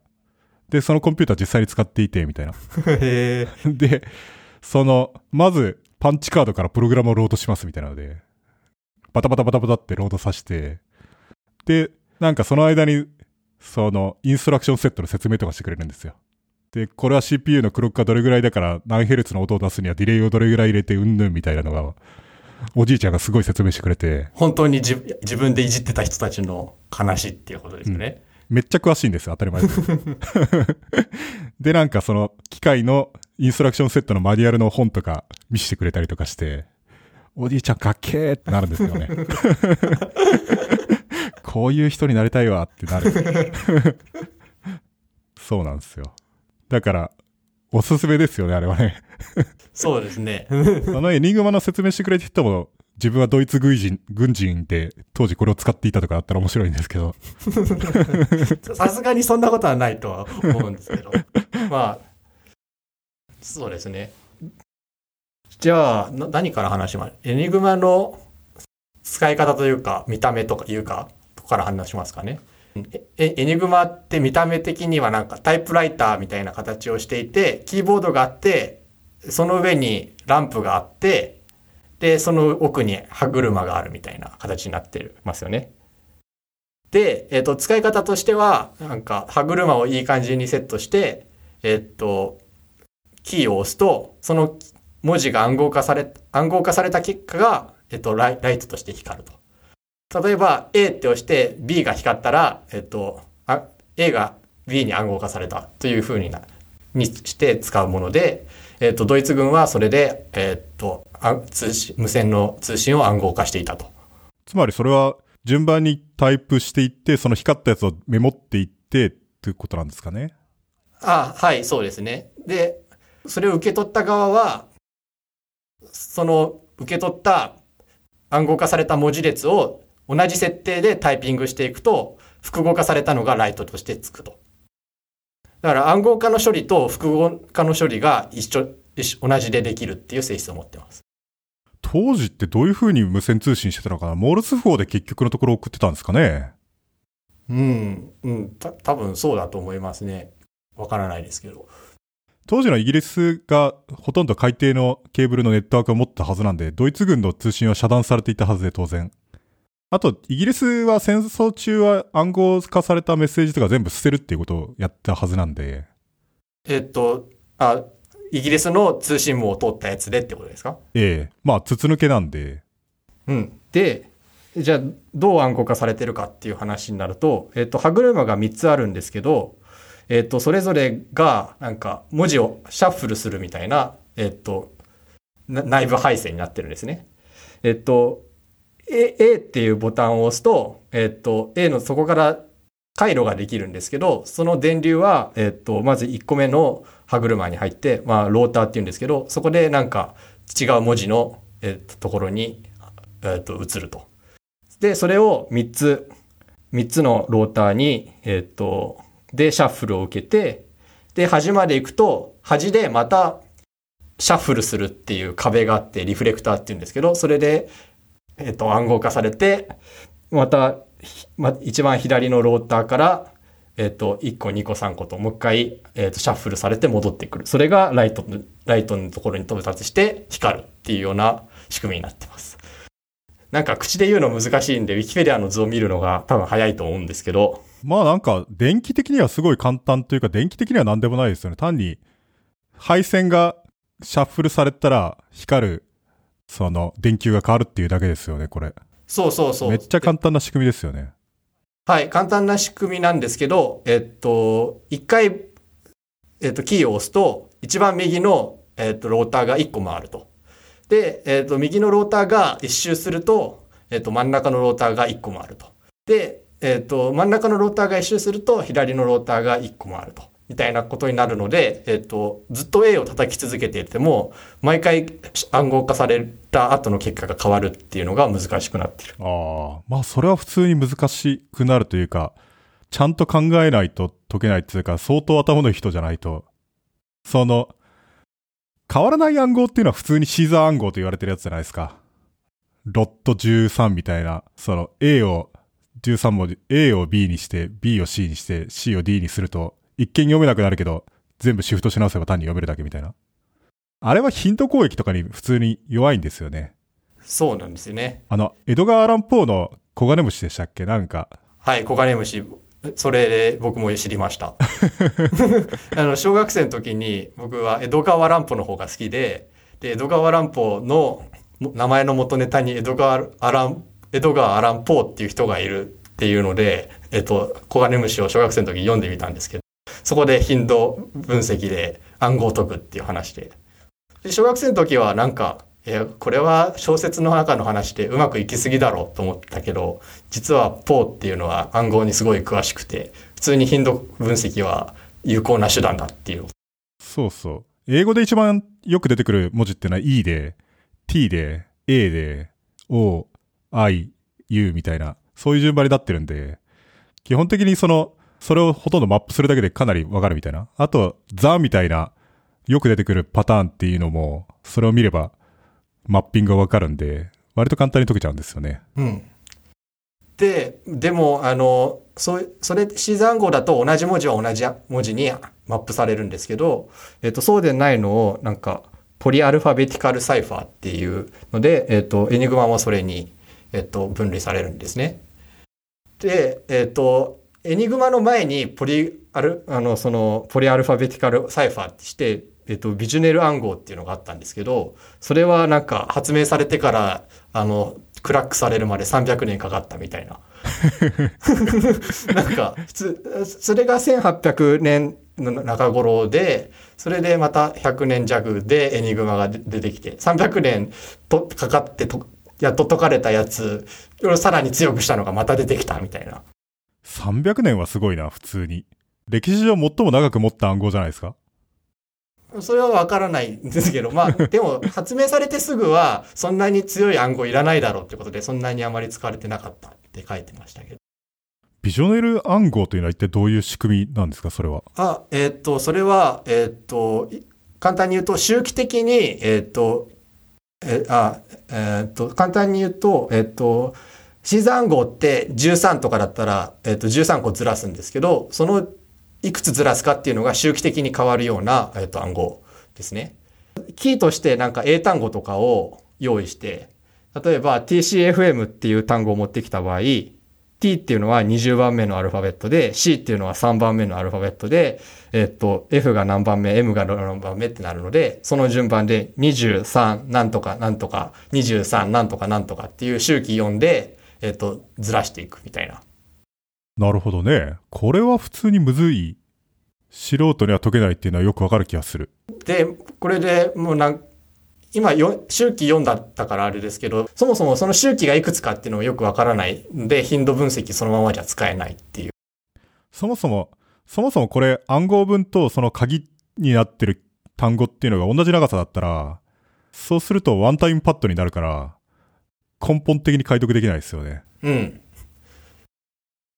で、そのコンピューター実際に使っていて、みたいな。へえ。で、その、まず、パンチカードからプログラムをロードしますみたいなので、バタバタバタバタってロードさせて、で、なんかその間に、その、インストラクションセットの説明とかしてくれるんですよ。で、これは CPU のクロックがどれぐらいだから、何ヘルツの音を出すにはディレイをどれぐらい入れて、うんぬんみたいなのが、おじいちゃんがすごい説明してくれて、本当に自自分でいじってた人たちの話っていうことですね。めっちゃ詳しいんですよ、当たり前です。*laughs* で、なんかその機械のインストラクションセットのマニュアルの本とか見せてくれたりとかして、おじいちゃんかっけーってなるんですよね。*laughs* こういう人になりたいわってなる。そうなんですよ。だから、おすすめですよね、あれはね。そうですね。*laughs* *laughs* そのエニグマの説明してくれた人も、自分はドイツ軍人、軍人で当時これを使っていたとかあったら面白いんですけど。*laughs* さすがにそんなことはないとは思うんですけど。まあ、そうですね。じゃあ、な何から話します？エニグマの使い方というか、見た目とかいうか、から話しますかね。えエニグマって見た目的にはなんかタイプライターみたいな形をしていて、キーボードがあって、その上にランプがあって、で、その奥に歯車があるみたいな形になってるますよね。で、えっ、ー、と、使い方としては、なんか歯車をいい感じにセットして、えっ、ー、と、キーを押すと、その文字が暗号化され、暗号化された結果が、えっ、ー、とライ、ライトとして光ると。例えば A って押して B が光ったら、えっと、あ A が B に暗号化されたというふうにな、にして使うもので、えっと、ドイツ軍はそれで、えっと、通信、無線の通信を暗号化していたと。つまりそれは順番にタイプしていって、その光ったやつをメモっていってっていうことなんですかね？あはい、そうですね。で、それを受け取った側は、その受け取った暗号化された文字列を同じ設定でタイピングしていくと、複合化されたのがライトとしてつくと。だから暗号化の処理と複合化の処理が一緒、同じでできるっていう性質を持ってます。当時ってどういう風に無線通信してたのかな？モールス符号で結局のところ送ってたんですかね？うん、うん、た、多分そうだと思いますね。わからないですけど。当時のイギリスがほとんど海底のケーブルのネットワークを持ったはずなんで、ドイツ軍の通信は遮断されていたはずで当然。あと、イギリスは戦争中は暗号化されたメッセージとか全部捨てるっていうことをやったはずなんで。えっと、あ、イギリスの通信網を通ったやつでってことですか？ええまあ、筒抜けなんで。うん。で、じゃあ、どう暗号化されてるかっていう話になると、えっと、歯車が3つあるんですけど、えっと、それぞれが、なんか、文字をシャッフルするみたいな、えっと、内部配線になってるんですね。えっと、A, A っていうボタンを押すと、えっと、A のそこから回路ができるんですけど、その電流は、えっと、まず1個目の歯車に入って、まあ、ローターっていうんですけど、そこでなんか違う文字の、えっと、ところに、えっと、移ると。で、それを3つ、3つのローターに、えっと、で、シャッフルを受けて、で、端まで行くと、端でまた、シャッフルするっていう壁があって、リフレクターっていうんですけど、それで、えっ、ー、と、暗号化されて、また、ま、一番左のローターから、えっ、ー、と、1個、2個、3個と、もう一回、えっ、ー、と、シャッフルされて戻ってくる。それがライト、ライトのところに到達して光るっていうような仕組みになってます。なんか口で言うの難しいんで、ウィキペディアの図を見るのが多分早いと思うんですけど。まあなんか、電気的にはすごい簡単というか、電気的には何でもないですよね。単に、配線がシャッフルされたら光るその、電球が変わるっていうだけですよね、これ。そうそうそう。めっちゃ簡単な仕組みですよね。はい、簡単な仕組みなんですけど、えっと、一回、えっと、キーを押すと、一番右の、えっと、ローターが一個回ると。で、えっと、右のローターが一周すると、えっと、真ん中のローターが一個回ると。で、えっと、真ん中のローターが一周すると、左のローターが一個回ると。みたいなことになるので、えっと、ずっと A を叩き続けていても、毎回暗号化された後の結果が変わるっていうのが難しくなってる。ああ、まあそれは普通に難しくなるというか、ちゃんと考えないと解けないっていうか、相当頭のいい人じゃないと、その、変わらない暗号っていうのは普通にシーザー暗号と言われてるやつじゃないですか。ロット13みたいな、その A を13文字、A を B にして、B を C にして、C を D にすると、一見読めなくなるけど、全部シフトし直せば単に読めるだけみたいな。あれはヒント攻撃とかに普通に弱いんですよね。そうなんですよね。あの、江戸川乱歩の小金虫でしたっけ？なんか。はい、小金虫。それで僕も知りました。*laughs* *laughs* あの、小学生の時に僕は江戸川乱歩の方が好きで、で、江戸川乱歩の名前の元ネタに江戸川アラン、江戸川アランポーっていう人がいるっていうので、えっと、小金虫を小学生の時読んでみたんですけど、そこで頻度分析で暗号を解くっていう話で。で小学生の時はなんか、え、これは小説の中の話でうまくいきすぎだろうと思ったけど、実はポーっていうのは暗号にすごい詳しくて、普通に頻度分析は有効な手段だっていう。そうそう。英語で一番よく出てくる文字っていうのは E で、T で、A で、O、I、U みたいな、そういう順番になってるんで、基本的にその、それをほとんどマップするだけでかなりわかるみたいな。あと、ザみたいな、よく出てくるパターンっていうのも、それを見れば、マッピングがわかるんで、割と簡単に解けちゃうんですよね。うん。で、でも、あの、そ、それ、シーザー暗号だと同じ文字は同じ文字にマップされるんですけど、えっと、そうでないのを、なんか、 polyalphabetical cipher っていうので、えっと、エニグマもそれに、えっと、分類されるんですね。で、えっと、エニグマの前に polyal、あの、その、 polyalphabetical cipher ってして、えっと、ビジュネル暗号っていうのがあったんですけど、それはなんか発明されてから、あの、クラックされるまで300年かかったみたいな。なんか、それが1800年の中頃で、それでまた100年弱でエニグマが出てきて、300年とかかってと、やっと解かれたやつさらに強くしたのがまた出てきたみたいな。300年はすごいな、普通に。歴史上最も長く持った暗号じゃないですかそれはわからないんですけど、まあ、でも発明されてすぐは、そんなに強い暗号いらないだろうってことで、そんなにあまり使われてなかったって書いてましたけど。ビジョネル暗号というのは一体どういう仕組みなんですか、それは？あ、えー、っと、それは、えー、っと、簡単に言うと、周期的に、えー、っと、えあ、えっと、簡単に言うと、えっと、シーズ暗号って13とかだったら、えっと、13個ずらすんですけど、そのいくつずらすかっていうのが周期的に変わるような、えっと、暗号ですね。キーとしてなんか英単語とかを用意して、例えば TCFM っていう単語を持ってきた場合、T っていうのは20番目のアルファベットで、C っていうのは3番目のアルファベットで、えっと、F が何番目、M が何番目ってなるので、その順番で23なんとかなんとか、23なんとかなんとかっていう周期読んで、えっと、ずらしていくみたいな。なるほどね。これは普通にむずい。素人には解けないっていうのはよくわかる気がする。で、これでもうなん今よ、周期4だったからあれですけど、そもそもその周期がいくつかっていうのもよくわからないんで、頻度分析そのままじゃ使えないっていう。そもそも、そもそもこれ暗号文とその鍵になってる単語っていうのが同じ長さだったら、そうするとワンタイムパッドになるから、根本的に解読できないですよね。うん。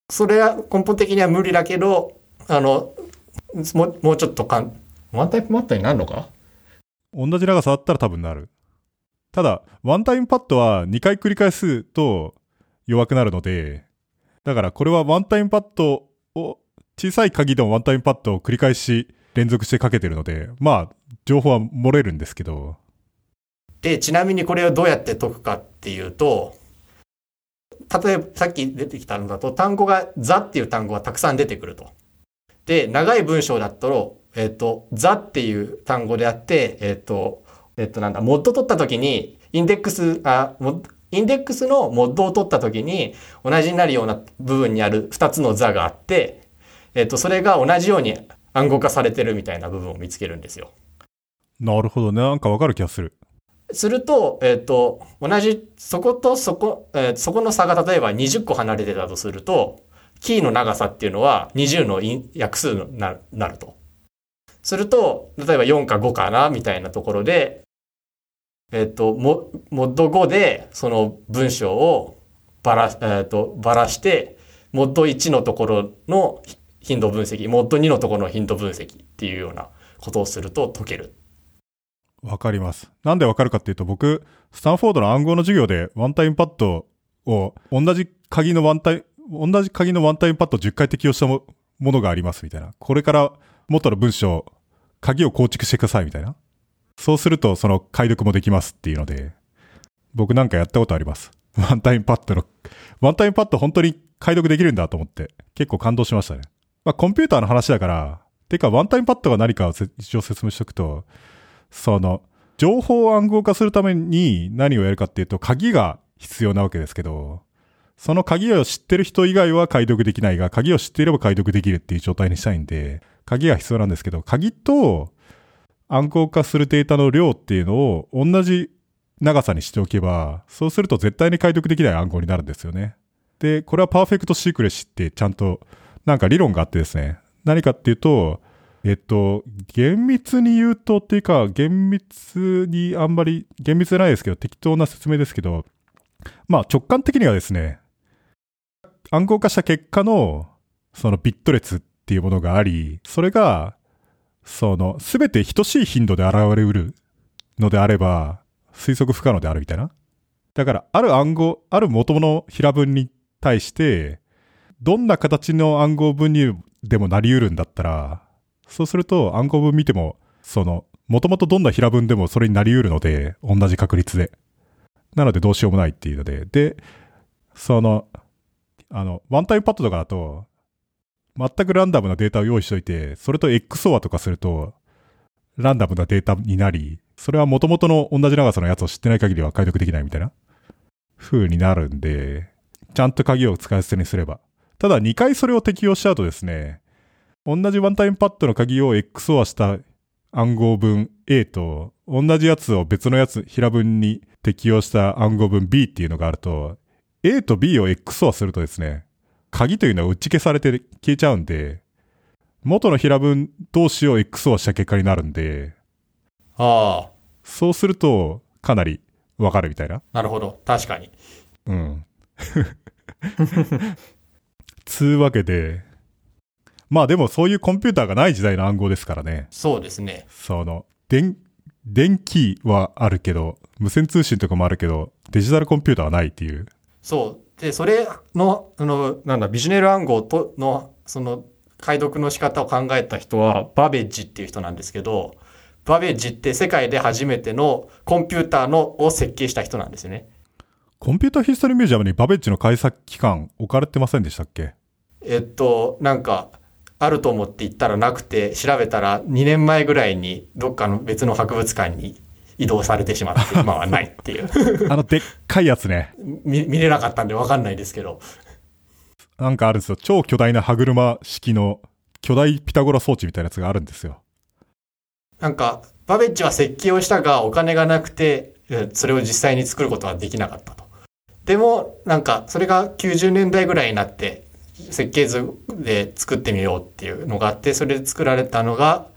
それは根本的には無理だけど、あの、もう、もうちょっとかん、ワンタイムパッドになるのか？同じ長さだったら多分なる。ただ、ワンタイムパッドは2回繰り返すと弱くなるので、だからこれはワンタイムパッドを、小さい鍵でもワンタイムパッドを繰り返し連続してかけてるので、まあ、情報は漏れるんですけど。で、ちなみにこれをどうやって解くかっていうと、例えばさっき出てきたのだと、単語がザっていう単語がたくさん出てくると。で、長い文章だったら、えっ、ー、と、ザっていう単語であって、えっ、ー、と、えっ、ー、と、なんだ、モッド取った時に、インデックス、あ、インデックスのモッドを取った時に、同じになるような部分にある2つの座があって、えっ、と、それが同じように暗号化されてるみたいな部分を見つけるんですよ。なるほどね。なんかわかる気がする。すると、えっ、と、同じ、そことそこ、えー、そこの差が例えば20個離れてたとすると、キーの長さっていうのは20の約数になると。すると、例えば4か5かなみたいなところで、えっ、と、モッド5でその文章をばら、えっ、と、ばらして、モッド1のところの頻度分析、モッド2のところの頻度分析っていうようなことをすると解ける。わかります。なんでわかるかっていうと、僕、スタンフォードの暗号の授業でワンタイムパッドを同じ鍵のワンタイム、同じ鍵のワンタイムパッド10回適用したものがありますみたいな。これから元の文章、鍵を構築してくださいみたいな。そうすると、その解読もできますっていうので、僕なんかやったことあります。ワンタイムパッドの、ワンタイムパッド本当に解読できるんだと思って、結構感動しましたね。まあ、コンピューターの話だから、てか、ワンタイムパッドが何かを一応説明しとくと、その、情報を暗号化するために何をやるかっていうと、鍵が必要なわけですけど、その鍵を知ってる人以外は解読できないが、鍵を知っていれば解読できるっていう状態にしたいんで、鍵が必要なんですけど、鍵と暗号化するデータの量っていうのを同じ長さにしておけば、そうすると絶対に解読できない暗号になるんですよね。で、これはパーフェクトシークレシーってちゃんとなんか理論があってですね、何かっていうと、えっと、厳密に言うとっていうか、厳密にあんまり、厳密じゃないですけど、適当な説明ですけど、まあ直感的にはですね、暗号化した結果の、そのビット列っていうものがあり、それが、その、すべて等しい頻度で現れうるのであれば、推測不可能であるみたいな。だから、ある暗号、ある元の平文に対して、どんな形の暗号文にでもなり得るんだったら、そうすると暗号文見ても、その、もともとどんな平文でもそれになり得るので、同じ確率で。なのでどうしようもないっていうので、で、その、あの、ワンタイムパッドとかだと、全くランダムなデータを用意しといて、それと XOR とかすると、ランダムなデータになり、それは元々の同じ長さのやつを知ってない限りは解読できないみたいな風になるんで、ちゃんと鍵を使い捨てにすれば。ただ2回それを適用しちゃうとですね、同じワンタイムパッドの鍵を XOR した暗号文 A と同じやつを別のやつ、平文に適用した暗号文 B っていうのがあると、A と B を XOR するとですね、鍵というのは打ち消されて消えちゃうんで、元の平文同士を XOR した結果になるんで、ああ、そうするとかなりわかるみたいな。なるほど。確かに。うん。*laughs* つうわけで、まあでもそういうコンピューターがない時代の暗号ですからね。そうですね。その、電、電気はあるけど、無線通信とかもあるけど、デジタルコンピューターはないっていう。そう。で、それの、あの、なんだ、ビジュネル暗号との、その、解読の仕方を考えた人は、バベッジっていう人なんですけど、バベッジって世界で初めてのコンピューターのを設計した人なんですよね。コンピューターヒストリーミュージアムにバベッジの開発期間置かれてませんでしたっけ？えっと、なんか、あると思って行ったらなくて、調べたら2年前ぐらいにどっかの別の博物館に移動されてしまって、今はないっていう。あのでっかいやつね。見見れなかったんでわかんないですけど。なんかあるんですよ。超巨大な歯車式の巨大ピタゴラ装置みたいなやつがあるんですよ。なんか、バベッジは設計をしたがお金がなくて、えそれを実際に作ることはできなかったと。でも、なんか、それが90年代ぐらいになって、設計図で作ってみようっていうのがあって、それで作られたのが、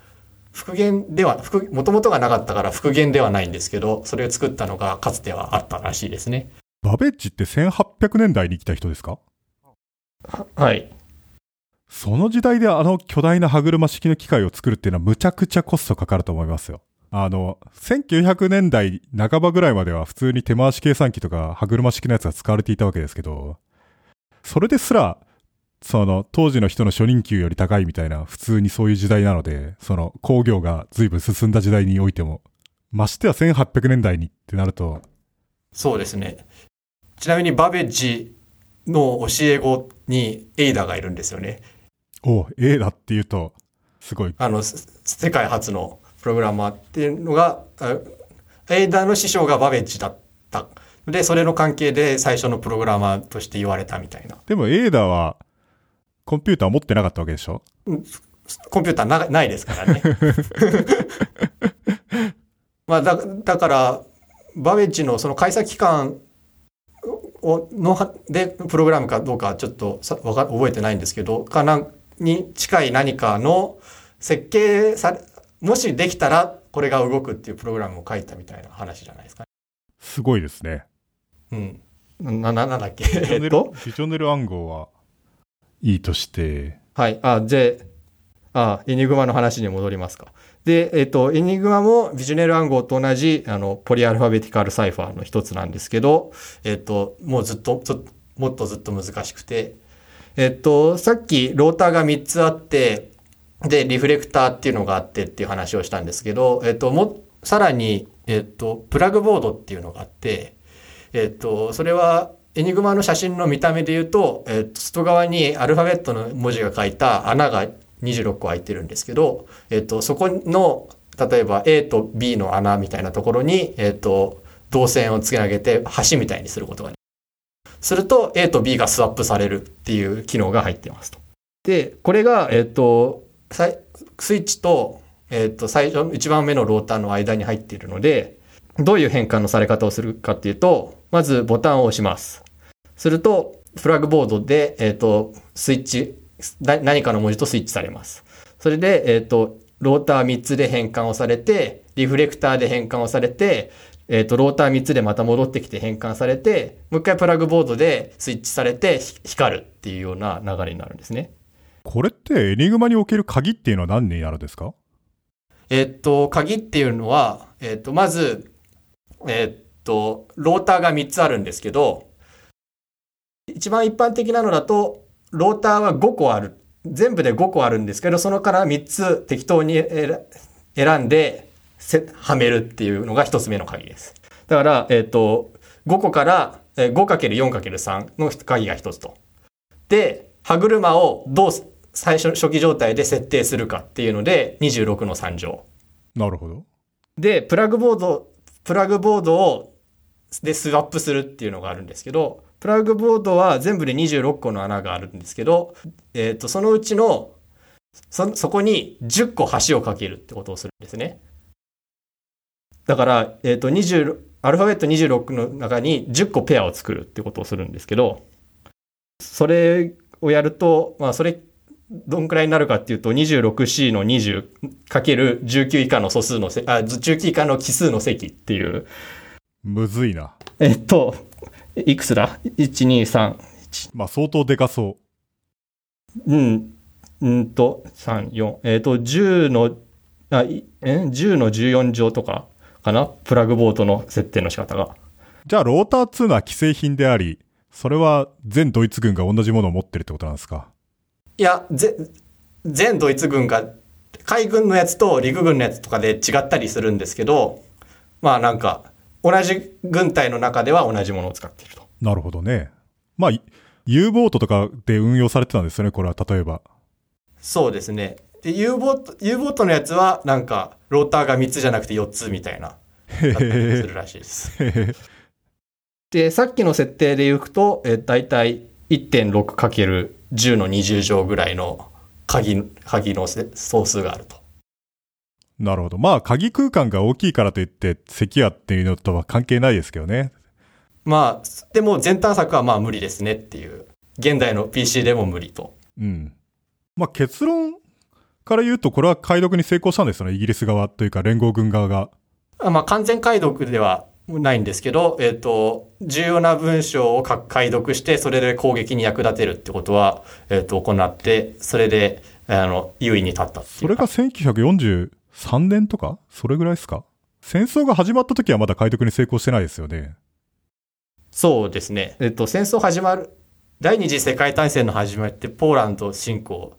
復元では、復もともとがなかったから復元ではないんですけど、それを作ったのがかつてはあったらしいですね。バベッジって1800年代に生きた人ですか？はい。その時代であの巨大な歯車式の機械を作るっていうのはむちゃくちゃコストかかると思いますよ。あの、1900年代半ばぐらいまでは普通に手回し計算機とか歯車式のやつが使われていたわけですけど、それですら、その当時の人の初任給より高いみたいな普通にそういう時代なので、その工業が随分進んだ時代においても、ましては1800年代にってなると、そうですね。ちなみにバベッジの教え子にエイダがいるんですよね。お A だっていうと、すごい。あの、す世界初のプログラマーっていうのが、あエイダの師匠がバベッジだった。で、それの関係で最初のプログラマーとして言われたみたいな。でも A だは、コンピューター持ってなかったわけでしょ？コンピューターなないですからね。*laughs* まあ、だ、だから、バベッジのその開催期間を、のは、で、プログラムかどうかちょっとさわか覚えてないんですけど、かなん、に近い何かの設計され、もしできたらこれが動くっていうプログラムを書いたみたいな話じゃないですか。すごいですね。うん。な、な、なんだっけ？えっと、ビジョネル暗号はいいとして、はい。あ、で、あ、エニグマの話に戻りますか。で、えっと、エニグマもビジュネル暗号と同じ、あの、ポリアルファベティカルサイファーの一つなんですけど、えっと、もうずっと、ずっともっとずっと難しくて、えっと、さっきローターが3つあって、で、リフレクターっていうのがあってっていう話をしたんですけど、えっと、も、さらに、えっと、プラグボードっていうのがあって、えっと、それは、エニグマの写真の見た目で言うと、えっと、外側にアルファベットの文字が書いた穴が26個開いてるんですけど、えっと、そこの、例えば A と B の穴みたいなところに、えっと、導線をつけ上げて橋みたいにすることが。すると A と B がスワップされるっていう機能が入ってますと。で、これが、えっと、スイッチと、えっと、最初、一番目のローターの間に入っているので、どういう変換のされ方をするかっていうと、まずボタンを押します。すると、フラグボードで、えっ、と、スイッチ、な何かの文字とスイッチされます。それで、えっ、と、ローター3つで変換をされて、リフレクターで変換をされて、えっ、と、ローター3つでまた戻ってきて変換されて、もう一回プラグボードでスイッチされてひ光るっていうような流れになるんですね。これってエニグマにおける鍵っていうのは何になるんですか？えっと、鍵っていうのは、えっと、まず、えっと、ローターが3つあるんですけど、一番一般的なのだと、ローターは5個ある。全部で5個あるんですけど、そのから3つ適当に選んで、はめるっていうのが1つ目の鍵です。だから、えっ、ー、と、5個から、え 5×4×3 の鍵が1つと。で、歯車をどう最初初期状態で設定するかっていうので、26の3乗。なるほど。で、プラグボード、プラグボードを、でスワップするっていうのがあるんですけど、プラグボードは全部で26個の穴があるんですけど、えっ、ー、と、そのうちの、そ、そこに10個橋をかけるってことをするんですね。だから、えっ、ー、と、20、アルファベット26の中に10個ペアを作るってことをするんですけど、それをやると、まあ、それ、どんくらいになるかっていうと、26C の 20×19 以下の素数のせ、あ、19以下の奇数の積っていう。むずいな。えっと、いくつだ ?1、2、3。まあ相当でかそう。うん。うんと、3、4。えっ、ー、と、10の、あ、え ?10 の14乗とかかな？プラグボートの設定の仕方が。じゃあ、ローター2は既製品であり、それは全ドイツ軍が同じものを持ってるってことなんですか？いや、ぜ、全ドイツ軍が、海軍のやつと陸軍のやつとかで違ったりするんですけど、まあなんか、同じ軍隊の中では同じものを使っていると。なるほどね。まあ、U ボートとかで運用されてたんですよね、これは、例えば。そうですね。で、U ボート、U ボートのやつは、なんか、ローターが3つじゃなくて4つみたいな、するらしいです。*laughs* で、さっきの設定で言うと、えだいたい 1.6×10 の20乗ぐらいの鍵、鍵の総数があると。なるほど。まあ、鍵空間が大きいからといって、関谷っていうのとは関係ないですけどね。まあ、でも全探索はまあ無理ですねっていう。現代の PC でも無理と。うん。まあ結論から言うと、これは解読に成功したんですよね。イギリス側というか連合軍側が。まあ完全解読ではないんですけど、えっ、ー、と、重要な文章を解読して、それで攻撃に役立てるってことは、えっ、ー、と、行って、それで、あの、優位に立ったそれが1940、3年とか？それぐらいですか？戦争が始まった時はまだ解読に成功してないですよね。そうですね。えっと、戦争始まる、第二次世界大戦の始まりってポーランド侵攻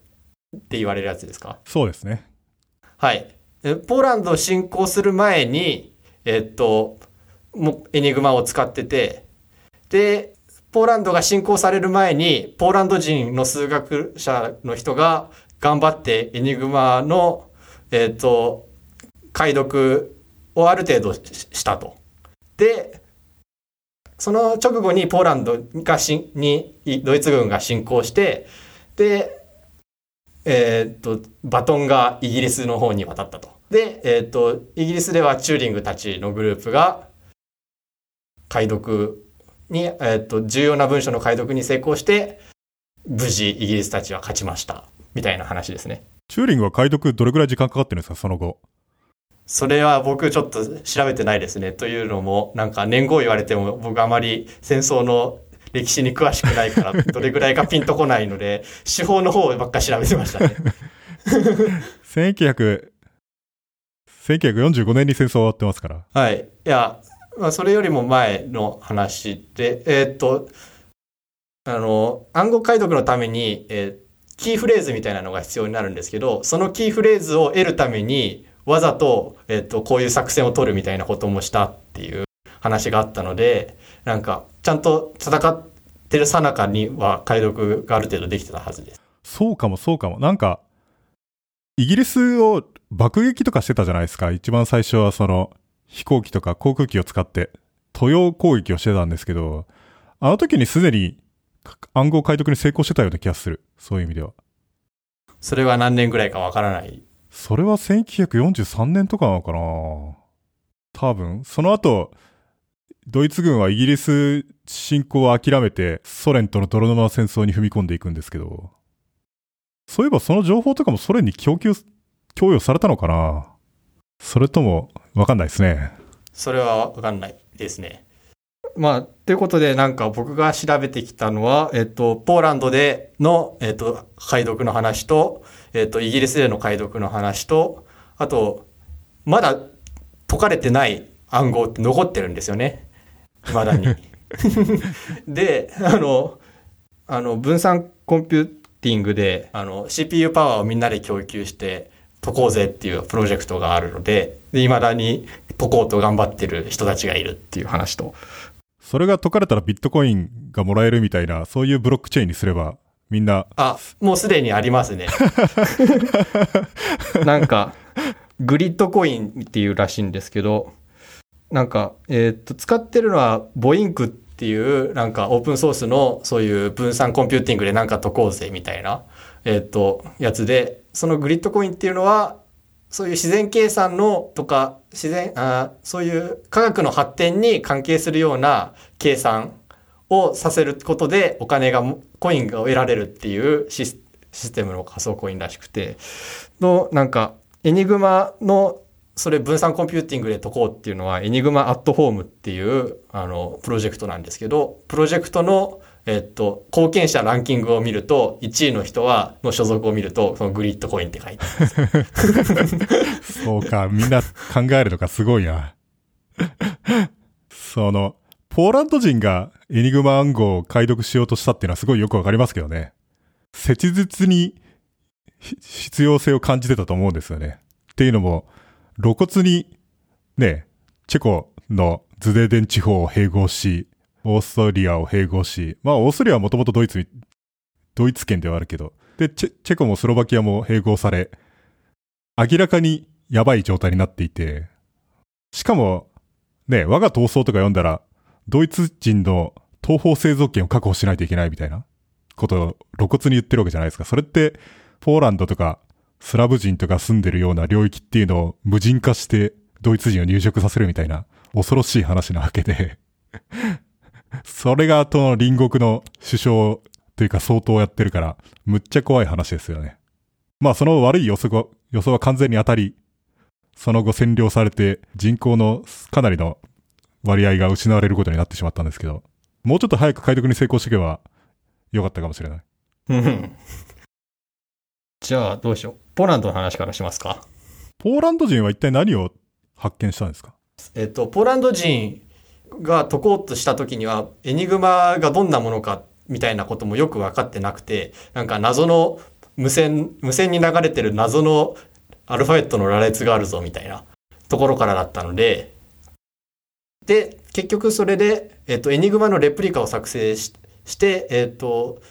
って言われるやつですか？そうですね。はい。ポーランド侵攻する前に、えっと、もエニグマを使ってて、で、ポーランドが侵攻される前に、ポーランド人の数学者の人が頑張ってエニグマのえっ、ー、と、解読をある程度したと。で、その直後にポーランドがしに、ドイツ軍が侵攻して、で、えっ、ー、と、バトンがイギリスの方に渡ったと。で、えっ、ー、と、イギリスではチューリングたちのグループが、解読に、えっ、ー、と、重要な文書の解読に成功して、無事イギリスたちは勝ちました。みたいな話ですね。チューリングは解読どれくらい時間かかってるんですか、その後？それは僕ちょっと調べてないですね。というのも、なんか年号言われても僕あまり戦争の歴史に詳しくないから、どれぐらいかピンとこないので、*laughs* 手法の方ばっか調べてましたね。*laughs* 1900、1945年に戦争終わってますから。はい。いや、まあ、それよりも前の話で、えー、っと、あの、暗号解読のために、えー、キーフレーズみたいなのが必要になるんですけど、そのキーフレーズを得るために、わざと、えっと、こういう作戦を取るみたいなこともしたっていう話があったので、なんか、ちゃんと戦ってるさなかには解読がある程度できてたはずです。そうかもそうかも。なんか、イギリスを爆撃とかしてたじゃないですか。一番最初はその、飛行機とか航空機を使って、都洋攻撃をしてたんですけど、あの時にすでに暗号解読に成功してたような気がする。そういう意味では。それは何年ぐらいかわからない。それは1943年とかなのかな多分。その後、ドイツ軍はイギリス侵攻を諦めてソ連との泥沼戦争に踏み込んでいくんですけど、そういえばその情報とかもソ連に供給、供与されたのかなそれともわかんないですね。それはわかんないですね。まあ、ということで、なんか僕が調べてきたのは、えっと、ポーランドでの、えっと、解読の話と、えっと、イギリスでの解読の話と、あと、まだ解かれてない暗号って残ってるんですよね。未だに。*laughs* で、あの、あの、分散コンピューティングで、あの、CPU パワーをみんなで供給して解こうぜっていうプロジェクトがあるので、で、未だに解こうと頑張ってる人たちがいるっていう話と。それが解かれたらビットコインがもらえるみたいな、そういうブロックチェーンにすれば、みんな。あ、もうすでにありますね。*laughs* なんか、グリッドコインっていうらしいんですけど、なんか、えー、っと、使ってるのは、ボインクっていう、なんかオープンソースのそういう分散コンピューティングでなんか解こうぜみたいな、えー、っと、やつで、そのグリッドコインっていうのは、そういう自然計算のとか、自然、あそういう科学の発展に関係するような計算をさせることでお金が、コインが得られるっていうシステムの仮想コインらしくて、の、なんか、エニグマのそれ分散コンピューティングで解こうっていうのは、 Enigma at Home っていう、あの、プロジェクトなんですけど、プロジェクトの、えっと、貢献者ランキングを見ると、1位の人は、の所属を見ると、その Gridcoin って書いてある。そうか、みんな考えるのがすごいな。その、ポーランド人がエニグマ暗号を解読しようとしたっていうのはすごいよくわかりますけどね。切実に必要性を感じてたと思うんですよね。っていうのも、露骨に、ね、チェコのズデーデン地方を併合し、オーストリアを併合し、まあ、オーストリアはもともとドイツ、ドイツ圏ではあるけど、で、チェチェコもスロバキアも併合され、明らかにやばい状態になっていて、しかも、ね、我が闘争とか読んだら、ドイツ人の東方製造権を確保しないといけないみたいなことを露骨に言ってるわけじゃないですか。それって、ポーランドとかスラブ人とか住んでるような領域っていうのを無人化してドイツ人を入植させるみたいな恐ろしい話なわけで。それがとの隣国の首相というか相当やってるから、むっちゃ怖い話ですよね。まあその悪い予想が、予想は完全に当たり、その後占領されて人口のかなりの割合が失われることになってしまったんですけど、もうちょっと早く解読に成功していけばよかったかもしれない。*laughs* じゃあどうしよう。ポーランドの話からしますか。ポーランド人は一体何を発見したんですか？えっと、ポーランド人が解こうとした時には、エニグマがどんなものかみたいなこともよく分かってなくて、なんか謎の無線、無線に流れてる謎のアルファベットの羅列があるぞみたいなところからだったので、で、結局それで、えっと、エニグマのレプリカを作成しして、えっと、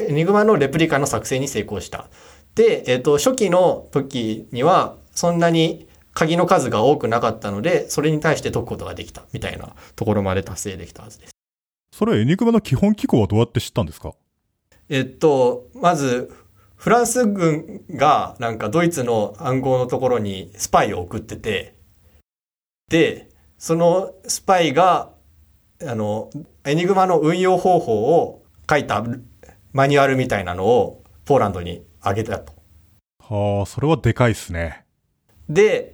エニグマのレプリカの作成に成功した。で、えっ、と、初期の時には、そんなに鍵の数が多くなかったので、それに対して解くことができた、みたいなところまで達成できたはずです。それ、エニグマの基本機構はどうやって知ったんですか？えっと、まず、フランス軍が、なんかドイツの暗号のところにスパイを送ってて、で、そのスパイが、あの、エニグマの運用方法を書いたマニュアルみたいなのをポーランドにあげたと。はあ、それはでかいっすね。で、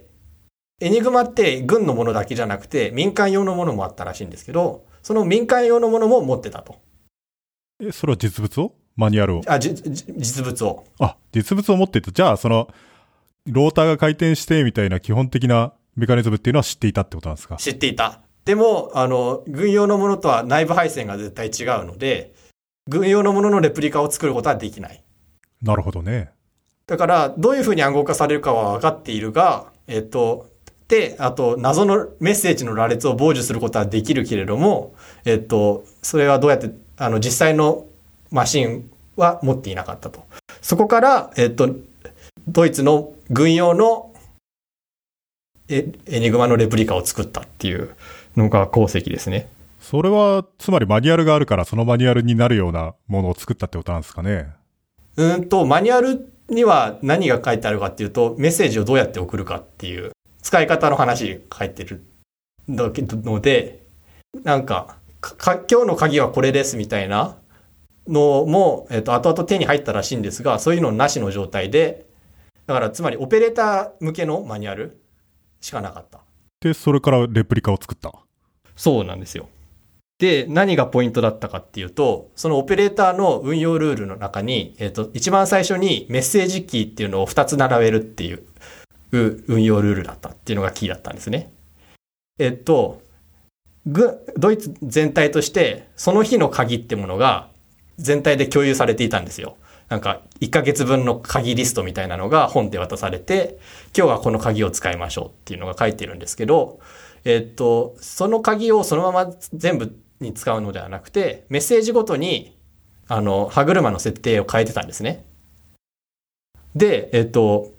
エニグマって軍のものだけじゃなくて民間用のものもあったらしいんですけど、その民間用のものも持ってたと。え、それは実物を？マニュアルを？あ、じ、実物を。あ、実物を持っていた。じゃあ、その、ローターが回転してみたいな基本的なメカニズムっていうのは知っていたってことなんですか？知っていた。でも、あの、軍用のものとは内部配線が絶対違うので、軍用のもののレプリカを作ることはできない。なるほどね。だから、どういうふうに暗号化されるかは分かっているが、えっと、で、あと、謎のメッセージの羅列を傍受することはできるけれども、えっと、それはどうやって、あの、実際のマシンは持っていなかったと。そこから、えっと、ドイツの軍用のエニグマのレプリカを作ったっていうのが功績ですね。それは、つまりマニュアルがあるから、そのマニュアルになるようなものを作ったってことなんですかね。うんと、マニュアルには何が書いてあるかっていうと、メッセージをどうやって送るかっていう、使い方の話書いてるので、なんか、か今日の鍵はこれですみたいなのも、えっ、と、後々手に入ったらしいんですが、そういうのなしの状態で、だからつまりオペレーター向けのマニュアルしかなかった。で、それからレプリカを作ったそうなんですよ。で、何がポイントだったかっていうと、そのオペレーターの運用ルールの中に、えっ、ー、と、一番最初にメッセージキーっていうのを2つ並べるっていう運用ルールだったっていうのがキーだったんですね。えっと、ドイツ全体として、その日の鍵ってものが、全体で共有されていたんですよ。なんか、1ヶ月分の鍵リストみたいなのが本で渡されて、今日はこの鍵を使いましょうっていうのが書いてるんですけど、えっと、その鍵をそのまま全部に使うのではなくて、メッセージごとに、あの、歯車の設定を変えてたんですね。で、えっと、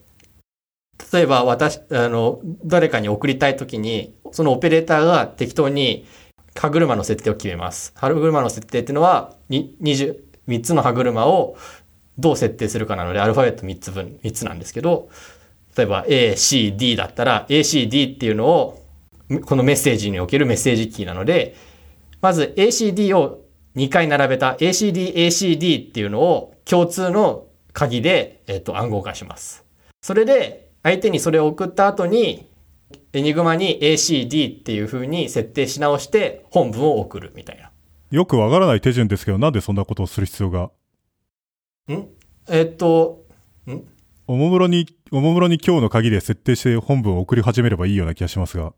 例えば私、あの、誰かに送りたいときに、そのオペレーターが適当に歯車の設定を決めます。歯車の設定っていうのは、20、3つの歯車をどう設定するかなので、アルファベット3つ分、3つなんですけど、例えば A、C、D だったら、A、C、D っていうのを、このメッセージにおけるメッセージキーなので、まず A、C、D を2回並べた ACD、ACD っていうのを共通の鍵で、えっと、暗号化します。それで、相手にそれを送った後に、エニグマに ACD っていう風に設定し直して本文を送るみたいな。よくわからない手順ですけど、なんでそんなことをする必要が？ん？えっと、ん？おもむろに、おもむろに今日の鍵で設定して本文を送り始めればいいような気がしますが。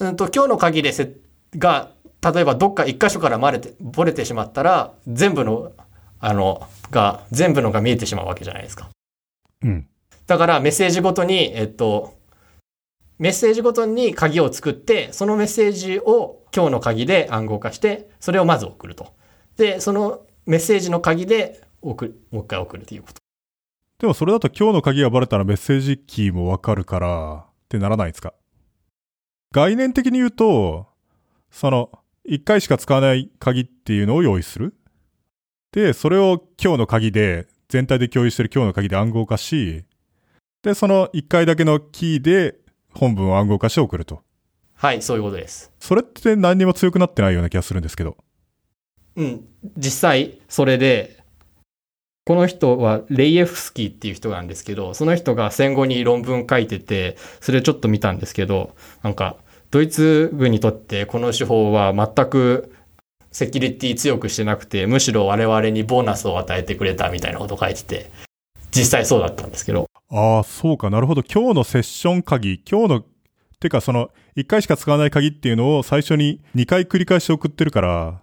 うんと、今日の鍵でせ、が、例えばどっか一箇所から漏れて、漏れてしまったら、全部の、あの、が、全部のが見えてしまうわけじゃないですか。うん。だからメッセージごとに、えっと、メッセージごとに鍵を作って、そのメッセージを今日の鍵で暗号化して、それをまず送ると。で、そのメッセージの鍵で送る、もう一回送るということ。でもそれだと今日の鍵がバレたらメッセージキーもわかるからってならないですか？概念的に言うと、その、一回しか使わない鍵っていうのを用意する。で、それを今日の鍵で、全体で共有してる今日の鍵で暗号化し、で、その一回だけのキーで本文を暗号化して送ると。はい、そういうことです。それって何にも強くなってないような気がするんですけど。うん。実際、それで、この人はレイエフスキーっていう人なんですけど、その人が戦後に論文書いてて、それちょっと見たんですけど、なんか、ドイツ軍にとってこの手法は全くセキュリティ強くしてなくて、むしろ我々にボーナスを与えてくれたみたいなこと書いてて、実際そうだったんですけど。ああ、そうか、なるほど。今日のセッション鍵、今日の、てかその、1回しか使わない鍵っていうのを最初に2回繰り返し送ってるから、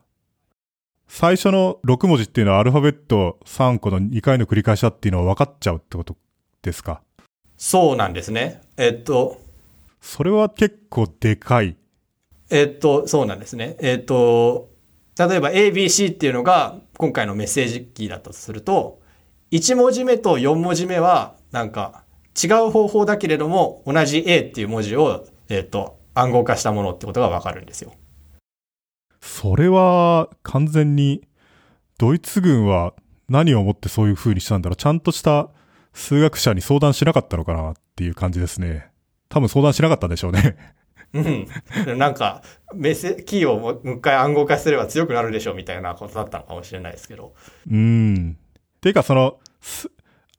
最初の6文字っていうのはアルファベット3個の2回の繰り返しだっていうのは分かっちゃうってことですか？そうなんですね。えっと。それは結構でかい。えっと、そうなんですね。えっと、例えば ABC っていうのが今回のメッセージキーだったとすると、1文字目と4文字目はなんか違う方法だけれども同じ A っていう文字を、えっ、と、暗号化したものってことがわかるんですよ。それは完全にドイツ軍は何をもってそういう風にしたんだろうちゃんとした数学者に相談しなかったのかなっていう感じですね。多分相談しなかったんでしょうね。うん。なんか、メッセキーをもう一回暗号化すれば強くなるでしょうみたいなことだったのかもしれないですけど。うん。ていうかその、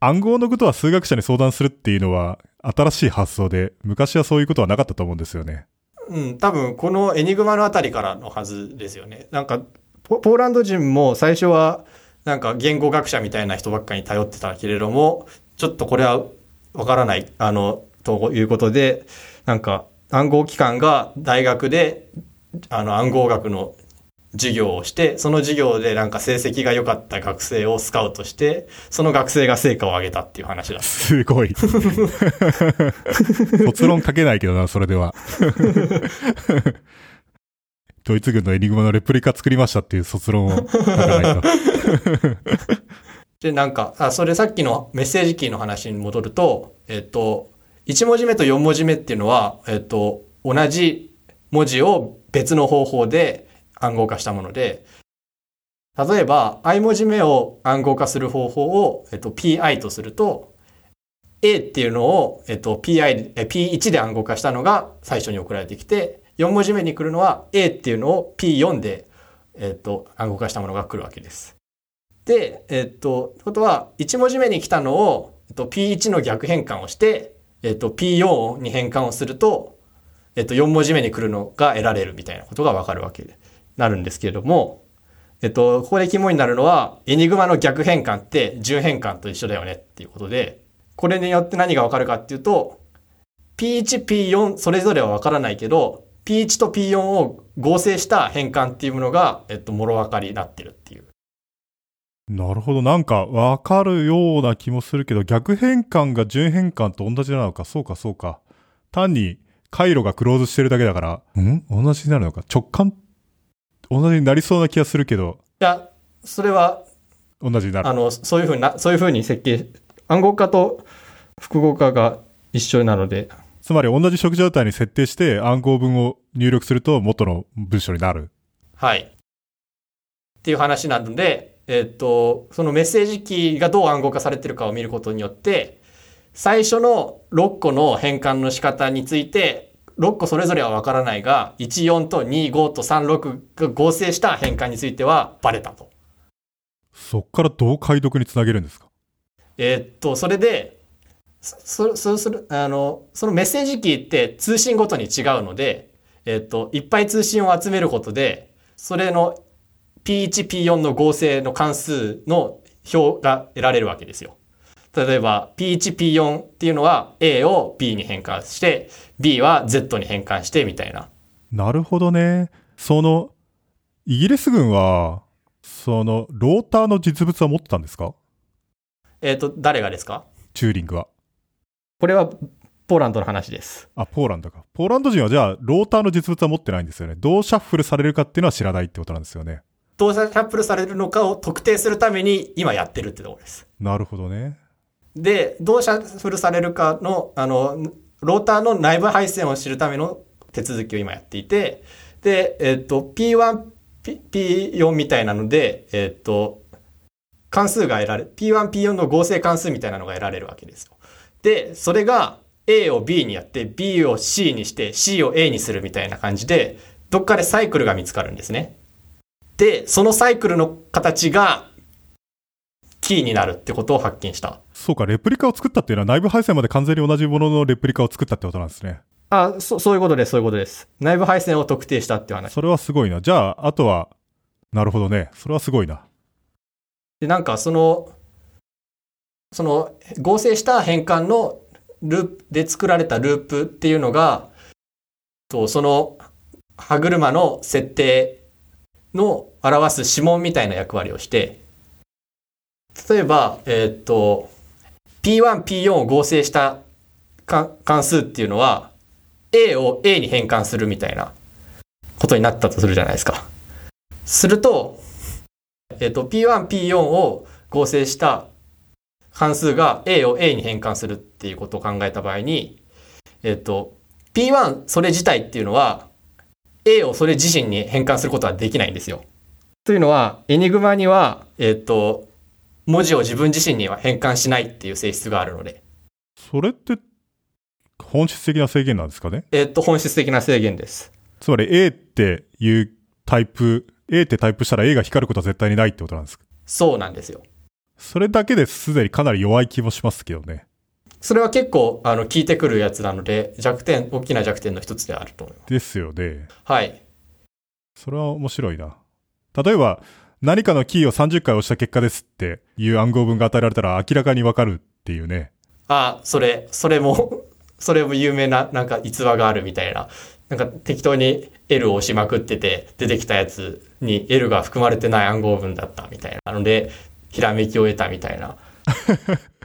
暗号のことは数学者に相談するっていうのは新しい発想で、昔はそういうことはなかったと思うんですよね。うん、多分このエニグマのあたりからのはずですよね。なんか、ポーランド人も最初はなんか言語学者みたいな人ばっかりに頼ってたけれども、ちょっとこれはわからない、あの、ということで、なんか暗号機関が大学で、あの暗号学の授業をして、その授業でなんか成績が良かった学生をスカウトして、その学生が成果を上げたっていう話だ。すごい。*laughs* 卒論書けないけどな、それでは。*laughs* ドイツ軍のエニグマのレプリカ作りましたっていう卒論を書かないと。*laughs* で、なんか、あ、それさっきのメッセージキーの話に戻ると、えっと、1文字目と4文字目っていうのは、えっと、同じ文字を別の方法で暗号化したもので、例えば、i 文字目を暗号化する方法を、えっと、pi とすると、a っていうのを、えっと、pi、p1 で暗号化したのが最初に送られてきて、4文字目に来るのは a っていうのを p4 で、えっと、暗号化したものが来るわけです。で、えっと、ってことは、1文字目に来たのを、えっと、p1 の逆変換をして、えっと、p4 に変換をすると、えっと、4文字目に来るのが得られるみたいなことがわかるわけです。なるんですけれども、えっと、ここで肝になるのは、エニグマの逆変換って順変換と一緒だよねっていうことで、これによって何がわかるかっていうと、P1、P4 それぞれはわからないけど、P1 と P4 を合成した変換っていうものが、えっと、もろわかりになってるっていうなるほど。なんかわかるような気もするけど、逆変換が順変換と同じなのか。そうか、そうか。単に回路がクローズしてるだけだから、ん？同じになるのか。直感同じになりそうな気がするけど、いや、それは、同じになる。あの、そういうふうな、そういうふうに設計、暗号化と複合化が一緒なので、つまり同じ色状態に設定して暗号文を入力すると元の文章になる。はい。っていう話なので、えっと、そのメッセージキーがどう暗号化されてるかを見ることによって、最初の6個の変換の仕方について、6個それぞれはわからないが、14と25と36が合成した変換についてはバレたと。そっからどう解読につなげるんですか？えっと、それで、そ、そうする、あの、そのメッセージキーって通信ごとに違うので、えっと、いっぱい通信を集めることで、それの P1、P4 の合成の関数の表が得られるわけですよ。例えば P1、P4 っていうのは A を B に変換して、B は Z に変換してみたいな。なるほどね。その、イギリス軍は、その、ローターの実物は持ってたんですか？えっと、誰がですか？チューリングは。これはポーランドの話です。あ、ポーランドか。ポーランド人はじゃあ、ローターの実物は持ってないんですよね。どうシャッフルされるかっていうのは知らないってことなんですよね。どうシャッフルされるのかを特定するために今やってるってところです。なるほどね。で、どうシャッフルされるかの、あの、ローターの内部配線を知るための手続きを今やっていて、で、えっ、と、P1、P- P4 みたいなので、えっ、と、関数が得られ、P1、P4 の合成関数みたいなのが得られるわけですよ。で、それが A を B にやって、B を C にして、C を A にするみたいな感じで、どっかでサイクルが見つかるんですね。で、そのサイクルの形が、キーになるってことを発見した。そうか、レプリカを作ったっていうのは内部配線まで完全に同じもののレプリカを作ったってことなんですね。あ、そ、そういうことです、そういうことです。内部配線を特定したっていう話。それはすごいな。じゃあ、あとは、なるほどね。それはすごいな。で、なんかその、その合成した変換のループで作られたループっていうのが、とその歯車の設定の表す指紋みたいな役割をして、例えば、えーっと、P1、P4 を合成した関数っていうのは、A を A に変換するみたいなことになったとするじゃないですか。すると、えっと、P1、P4 を合成した関数が A を A に変換するっていうことを考えた場合に、えっと、P1 それ自体っていうのは A をそれ自身に変換することはできないんですよ。というのは、エニグマには、えっと、文字を自分自身には変換しないっていう性質があるので、それって、本質的な制限なんですかね？えっと、本質的な制限です。つまり A っていうタイプ、A ってタイプしたら A が光ることは絶対にないってことなんですか？そうなんですよ。それだけですでにかなり弱い気もしますけどね。それは結構、あの、効いてくるやつなので、弱点、大きな弱点の一つであると思います。ですよね。はい。それは面白いな。例えば、何かのキーを30回押した結果ですっていう暗号文が与えられたら明らかにわかるっていうね。あ、それ、それも、*laughs* それも有名な、なんか逸話があるみたいな。なんか適当に L を押しまくってて、出てきたやつに L が含まれてない暗号文だったみたいなので、ひらめきを得たみたいな。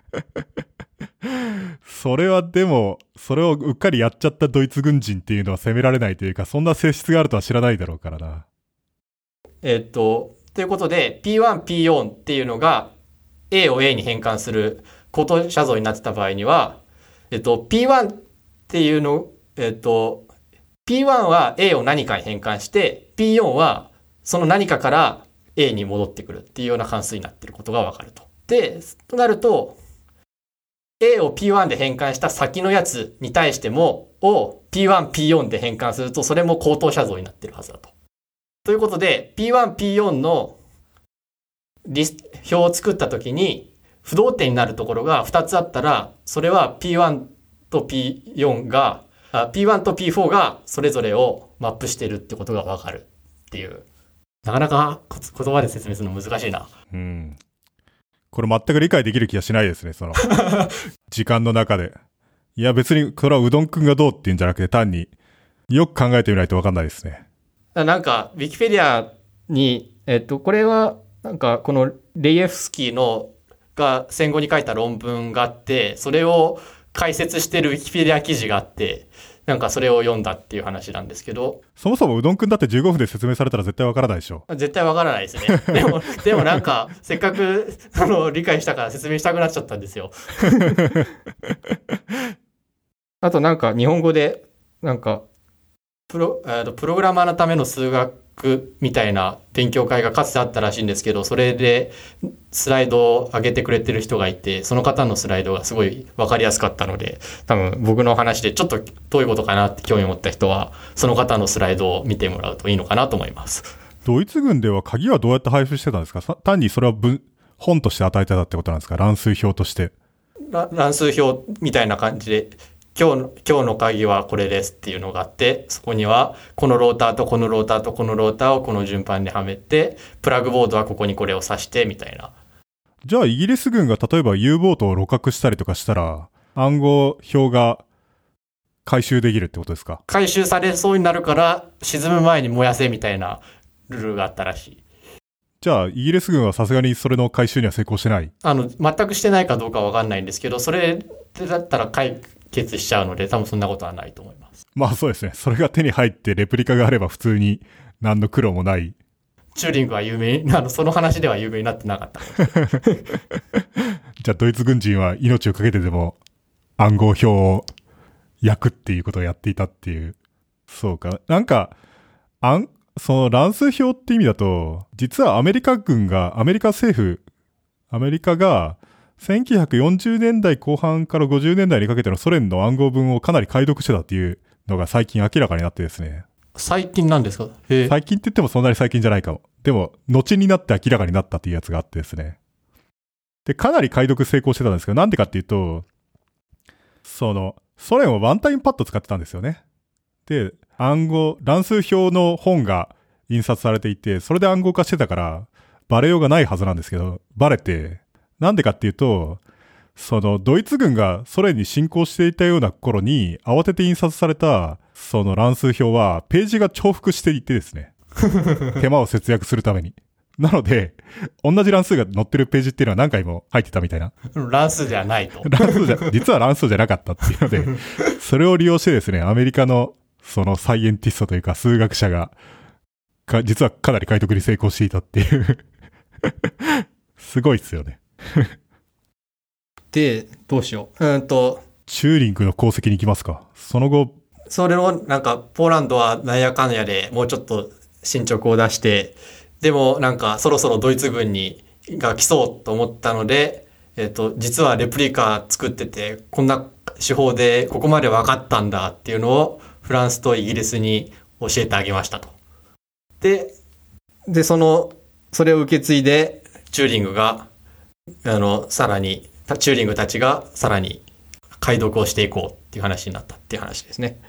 *laughs* それはでも、それをうっかりやっちゃったドイツ軍人っていうのは責められないというか、そんな性質があるとは知らないだろうからな。えっと、ということで、P1、P4 っていうのが A を A に変換する高等写像になってた場合には、えっと、P1 っていうの、えっと、P1 は A を何かに変換して、P4 はその何かから A に戻ってくるっていうような関数になっていることがわかると。で、となると、A を P1 で変換した先のやつに対しても、を P1、P4 で変換すると、それも高等写像になってるはずだと。ということで、P1、P4 のリス表を作ったときに、不動点になるところが2つあったら、それは P1 と P4 が、あ P1 と P4 がそれぞれをマップしてるってことがわかるっていう。なかなかこ言葉で説明するの難しいな。うん。これ全く理解できる気がしないですね、その、*laughs* 時間の中で。いや別に、これはうどんくんがどうっていうんじゃなくて単に、よく考えてみないとわかんないですね。なんか、ウィキペディアに、えっと、これは、なんか、このレイエフスキーのが戦後に書いた論文があって、それを解説してるウィキペディア記事があって、なんかそれを読んだっていう話なんですけど、そもそもうどんくんだって15分で説明されたら絶対わからないでしょ。絶対わからないですね。*laughs* でも、でもなんか、せっかく、あの、理解したから説明したくなっちゃったんですよ。*laughs* あとなんか、日本語で、なんか、プロ、えーとプログラマーのための数学みたいな勉強会がかつてあったらしいんですけど、それでスライドを上げてくれてる人がいて、その方のスライドがすごいわかりやすかったので、多分僕の話でちょっとどういうことかなって興味を持った人は、その方のスライドを見てもらうといいのかなと思います。ドイツ軍では鍵はどうやって配布してたんですか？さ単にそれは文本として与えてたってことなんですか？乱数表として。ら乱数表みたいな感じで、今日の、今日の鍵はこれですっていうのがあって、そこには、このローターとこのローターとこのローターをこの順番ではめて、プラグボードはここにこれを挿して、みたいな。じゃあイギリス軍が例えば U ボートを露獲したりとかしたら、暗号表が回収できるってことですか？回収されそうになるから、沈む前に燃やせみたいなルールがあったらしい。じゃあイギリス軍はさすがにそれの回収には成功してない？あの、全くしてないかどうかわかんないんですけど、それだったら解決しちゃうので、多分そんなことはないと思います。まあそうですね。それが手に入ってレプリカがあれば普通に何の苦労もない。チューリングは有名に、あの、その話では有名になってなかった。*laughs* じゃあドイツ軍人は命をかけてでも暗号表を焼くっていうことをやっていたっていう。そうか。なんか、暗、その乱数表って意味だと、実はアメリカ軍が、アメリカ政府、アメリカが、1940年代後半から50年代にかけてのソ連の暗号文をかなり解読してたっていうのが最近明らかになってですね。最近なんですか？最近って言ってもそんなに最近じゃないかも。でも、後になって明らかになったっていうやつがあってですね。で、かなり解読成功してたんですけど、なんでかっていうと、その、ソ連はワンタイムパッド使ってたんですよね。で、暗号、乱数表の本が印刷されていて、それで暗号化してたから、バレようがないはずなんですけど、バレて、なんでかっていうと、その、ドイツ軍がソ連に侵攻していたような頃に、慌てて印刷された、その乱数表は、ページが重複していてですね。*laughs* 手間を節約するために。なので、同じ乱数が載ってるページっていうのは何回も入ってたみたいな。乱数ではないと。乱数じゃ、実は乱数じゃなかったっていうので、それを利用してですね、アメリカの、そのサイエンティストというか数学者が、か実はかなり解読に成功していたっていう。すごいっすよね。*laughs* で、どうしよう。うんと、チューリングの功績に行きますか？その後、それをなんか、ポーランドはなんやかんやでもうちょっと進捗を出して、でもなんかそろそろドイツ軍にが来そうと思ったので、えっ、と、実はレプリカ作ってて、こんな手法でここまで分かったんだっていうのをフランスとイギリスに教えてあげましたと。で、で、その、それを受け継いで、チューリングが、あの、さらに、チューリングたちがさらに解読をしていこうっていう話になったっていう話ですね。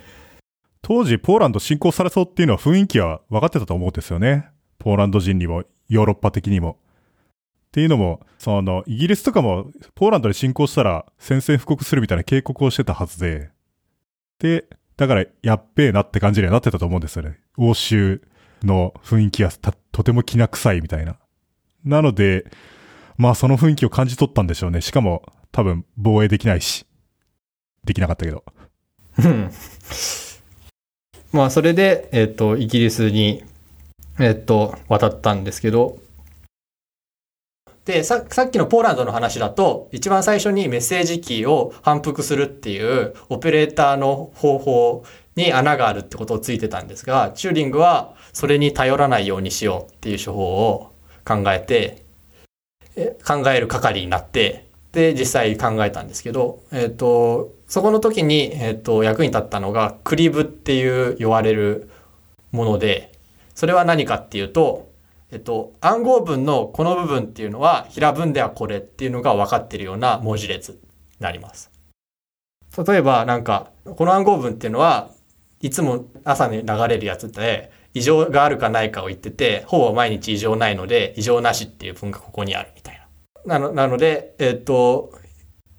当時ポーランド侵攻されそうっていうのは雰囲気は分かってたと思うんですよね。ポーランド人にも、ヨーロッパ的にも。っていうのも、その、イギリスとかも、ポーランドに侵攻したら宣戦布告するみたいな警告をしてたはずで、で、だから、やっべえなって感じにはなってたと思うんですよね。欧州の雰囲気がたとてもきな臭いみたいな。なので、まあその雰囲気を感じ取ったんでしょうね。しかも、多分防衛できないし。できなかったけど。うん *laughs* まあ、それで、えっ、と、イギリスに、えっ、と、渡ったんですけど、で、さ、さっきのポーランドの話だと、一番最初にメッセージキーを反復するっていう、オペレーターの方法に穴があるってことをついてたんですが、チューリングはそれに頼らないようにしようっていう手法を考えて、考える係になって、で、実際考えたんですけど、えっ、と、そこの時に、えっ、と、役に立ったのが、クリブっていう言われるもので、それは何かっていうと、えっと、暗号文のこの部分っていうのは、平文ではこれっていうのが分かってるような文字列になります。例えば、なんか、この暗号文っていうのは、いつも朝に流れるやつで、異常があるかないかを言ってて、ほぼ毎日異常ないので、異常なしっていう文がここにあるみたいな。なのなので、えっと、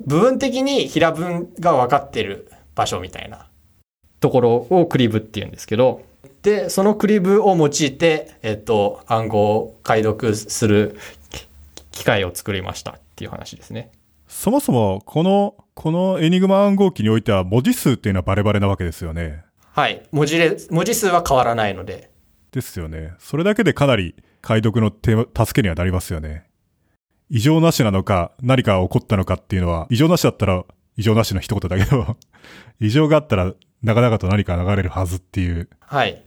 部分的に平文が分かってる場所みたいなところをクリブっていうんですけど、で、そのクリブを用いて、えっと、暗号を解読する機械を作りましたっていう話ですね。そもそも、この、このエニグマ暗号機においては文字数っていうのはバレバレなわけですよね。はい。文字列、文字数は変わらないので。ですよね。それだけでかなり解読の手助けにはなりますよね。異常なしなのか、何か起こったのかっていうのは、異常なしだったら異常なしの一言だけど、*laughs* 異常があったらなかなかと何か流れるはずっていう。はい。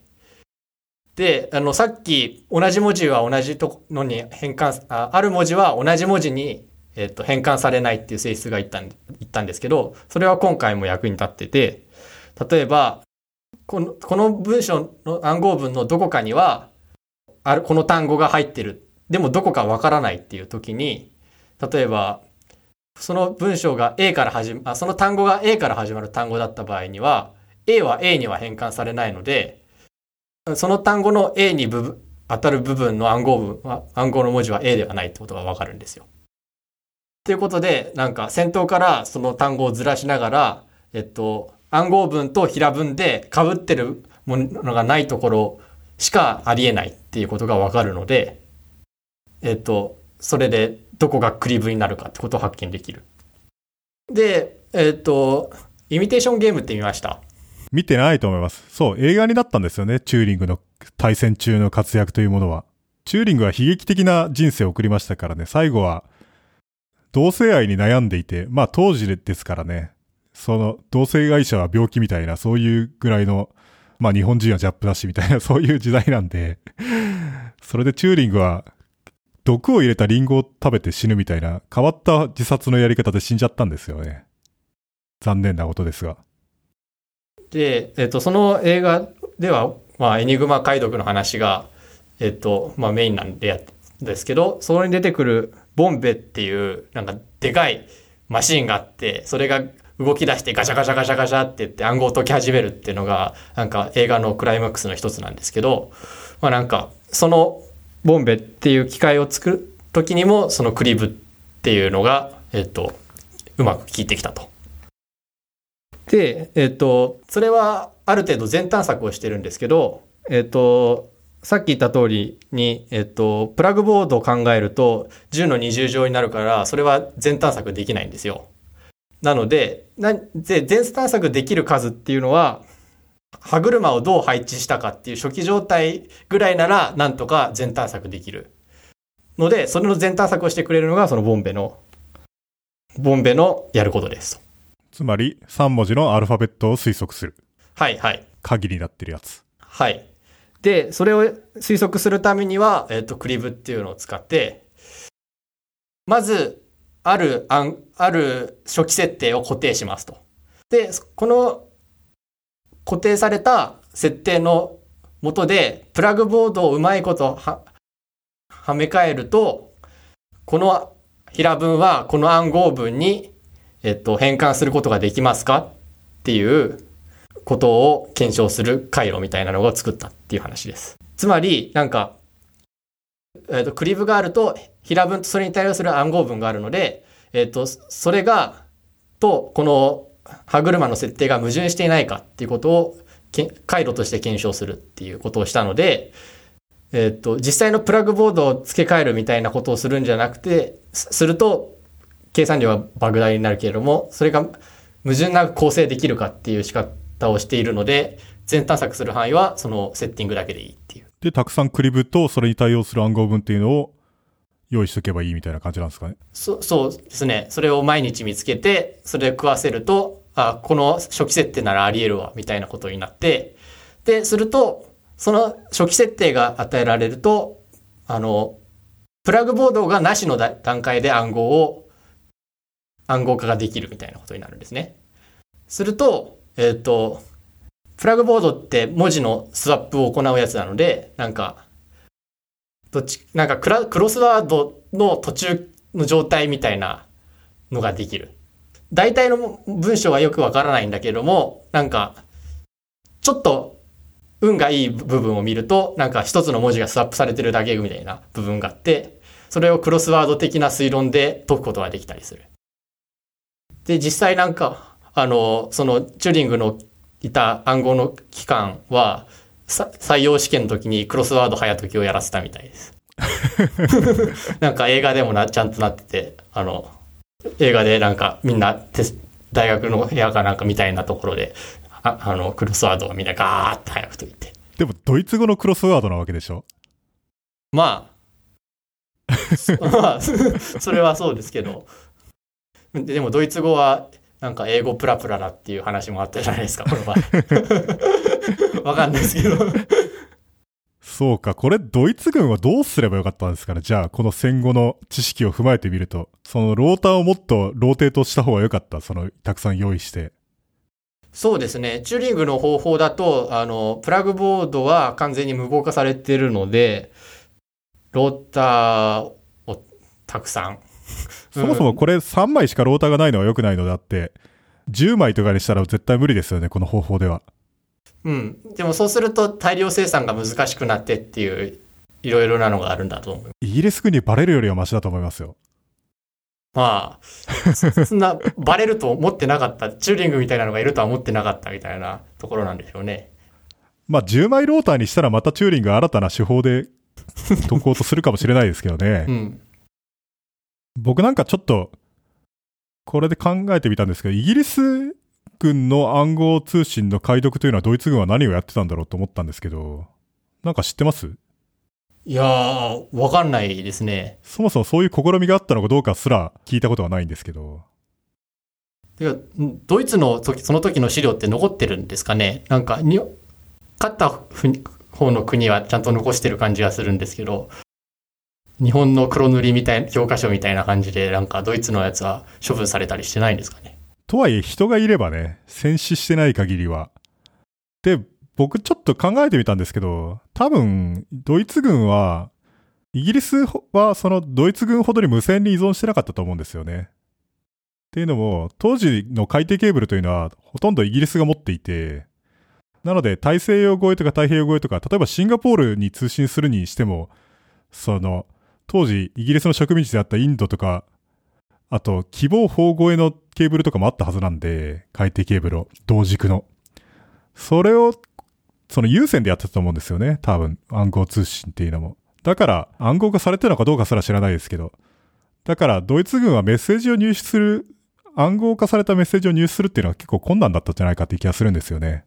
で、あの、さっき同じ文字は同じとのに変換、あある文字は同じ文字に、えっと、変換されないっていう性質が言ったん、言ったんですけど、それは今回も役に立ってて、例えば、この、この文章の暗号文のどこかには、ある、この単語が入ってる。でもどこかわからないっていう時に、例えば、その文章が A から始ま、その単語が A から始まる単語だった場合には、A は A には変換されないので、その単語の A に部当たる部分の暗号文は、暗号の文字は A ではないってことがわかるんですよ。ということで、なんか先頭からその単語をずらしながら、えっと、暗号文と平文で被ってるものがないところしかありえないっていうことがわかるので、えっと、それでどこがクリブになるかってことを発見できる。で、えっと、イミテーションゲームって見ました？見てないと思います。そう、映画になったんですよね。チューリングの対戦中の活躍というものは。チューリングは悲劇的な人生を送りましたからね。最後は、同性愛に悩んでいて、まあ当時ですからね。その、同性愛者は病気みたいな、そういうぐらいの、まあ日本人はジャップだしみたいな、そういう時代なんで、*laughs* それでチューリングは、毒を入れたリンゴを食べて死ぬみたいな、変わった自殺のやり方で死んじゃったんですよね。残念なことですが。で、えっと、その映画では、まあ、エニグマ解読の話が、えっと、まあ、メインなんでやですけど、そこに出てくるボンベっていう、なんか、でかいマシンがあって、それが動き出してガシャガシャガシャガシャって言って暗号を解き始めるっていうのが、なんか映画のクライマックスの一つなんですけど、まあなんか、そのボンベっていう機械を作る時にも、そのクリブっていうのが、えっと、うまく効いてきたと。で、えっと、それはある程度全探索をしてるんですけど、えっと、さっき言った通りに、えっと、プラグボードを考えると10の20乗になるから、それは全探索できないんですよ。なので、全探索できる数っていうのは、歯車をどう配置したかっていう初期状態ぐらいなら、なんとか全探索できる。ので、それの全探索をしてくれるのが、そのボンベの、ボンベのやることです。つまり、3文字のアルファベットを推測する。はい、はい。鍵になってるやつ。はい。で、それを推測するためには、えっ、と、クリブっていうのを使って、まず、ある案、ある初期設定を固定しますと。で、この固定された設定のもとで、プラグボードをうまいことは、はめ替えると、この平文はこの暗号文に、えっと、変換することができますか？っていうことを検証する回路みたいなのを作ったっていう話です。つまり、なんか、えっ、と、クリブがあると、平文とそれに対応する暗号文があるので、えっ、と、それが、と、この歯車の設定が矛盾していないかっていうことを、回路として検証するっていうことをしたので、えっ、と、実際のプラグボードを付け替えるみたいなことをするんじゃなくて、すると、計算量は莫大になるけれども、それが矛盾なく構成できるかっていう仕方をしているので、全探索する範囲はそのセッティングだけでいいっていう。で、たくさんクリブとそれに対応する暗号文っていうのを用意しとけばいいみたいな感じなんですかね？そそうですね。それを毎日見つけて、それで食わせると、あ、この初期設定ならあり得るわ、みたいなことになって、で、すると、その初期設定が与えられると、あの、プラグボードがなしの段階で暗号を、暗号化ができるみたいなことになるんですね。すると、えっ、と、プラグボードって文字のスワップを行うやつなので、なんか、どっち、なんかクラクロスワードの途中の状態みたいなのができる。大体の文章はよくわからないんだけども、なんか、ちょっと運がいい部分を見ると、なんか一つの文字がスワップされてるだけみたいな部分があって、それをクロスワード的な推論で解くことができたりする。で、実際なんか、あの、そのチューリングのいた暗号の期間は、さ採用試験の時にクロスワード早解きをやらせたみたいです。*laughs* なんか映画でもな、ちゃんとなってて、あの、映画でなんかみんな大学の部屋かなんかみたいなところで、ああの、クロスワードをみんなガーッと早く解いて。でも、ドイツ語のクロスワードなわけでしょ？まあ、*laughs* まあ、*laughs* それはそうですけど、でもドイツ語はなんか英語ペラペラだっていう話もあったじゃないですか、*laughs* この前。*laughs* わかんないですけど。そうか、これドイツ軍はどうすればよかったんですかね？じゃあ、この戦後の知識を踏まえてみると、そのローターをもっとローテートした方がよかった。その、たくさん用意して。そうですね。チューリングの方法だと、あの、プラグボードは完全に無効化されているので、ローターをたくさん。そもそもこれ3枚しかローターがないのは良くないのであって、10枚とかにしたら絶対無理ですよね、この方法では。うん。でもそうすると大量生産が難しくなってっていう、いろいろなのがあるんだと思う。イギリス軍にバレるよりはマシだと思いますよ。まあ、そそんな、バレると思ってなかった。チューリングみたいなのがいるとは思ってなかったみたいなところなんでしょうね。まあ、10枚ローターにしたらまたチューリングが新たな手法で解こうとするかもしれないですけどね。うん。僕なんかちょっと、これで考えてみたんですけど、イギリス軍の暗号通信の解読というのはドイツ軍は何をやってたんだろうと思ったんですけど、なんか知ってます？いやー、わかんないですね。そもそもそういう試みがあったのかどうかすら聞いたことはないんですけど、てか、んドイツの時、その時の資料って残ってるんですかね？なんか、に、勝ったふ方の国はちゃんと残してる感じがするんですけど、日本の黒塗りみたいな、教科書みたいな感じで、なんかドイツのやつは処分されたりしてないんですかねとはいえ人がいればね、戦死してない限りは。で、僕ちょっと考えてみたんですけど、多分、ドイツ軍は、イギリスはそのドイツ軍ほどに無線に依存してなかったと思うんですよね。っていうのも、当時の海底ケーブルというのはほとんどイギリスが持っていて、なので大西洋越えとか太平洋越えとか、例えばシンガポールに通信するにしても、その、当時イギリスの植民地であったインドとか、あと、希望法越えのケーブルとかもあったはずなんで、海底ケーブルを、同軸の。それを、その有線でやってたと思うんですよね。多分、暗号通信っていうのも。だから、暗号化されてるのかどうかすら知らないですけど。だから、ドイツ軍はメッセージを入手する、暗号化されたメッセージを入手するっていうのは結構困難だったんじゃないかって気がするんですよね。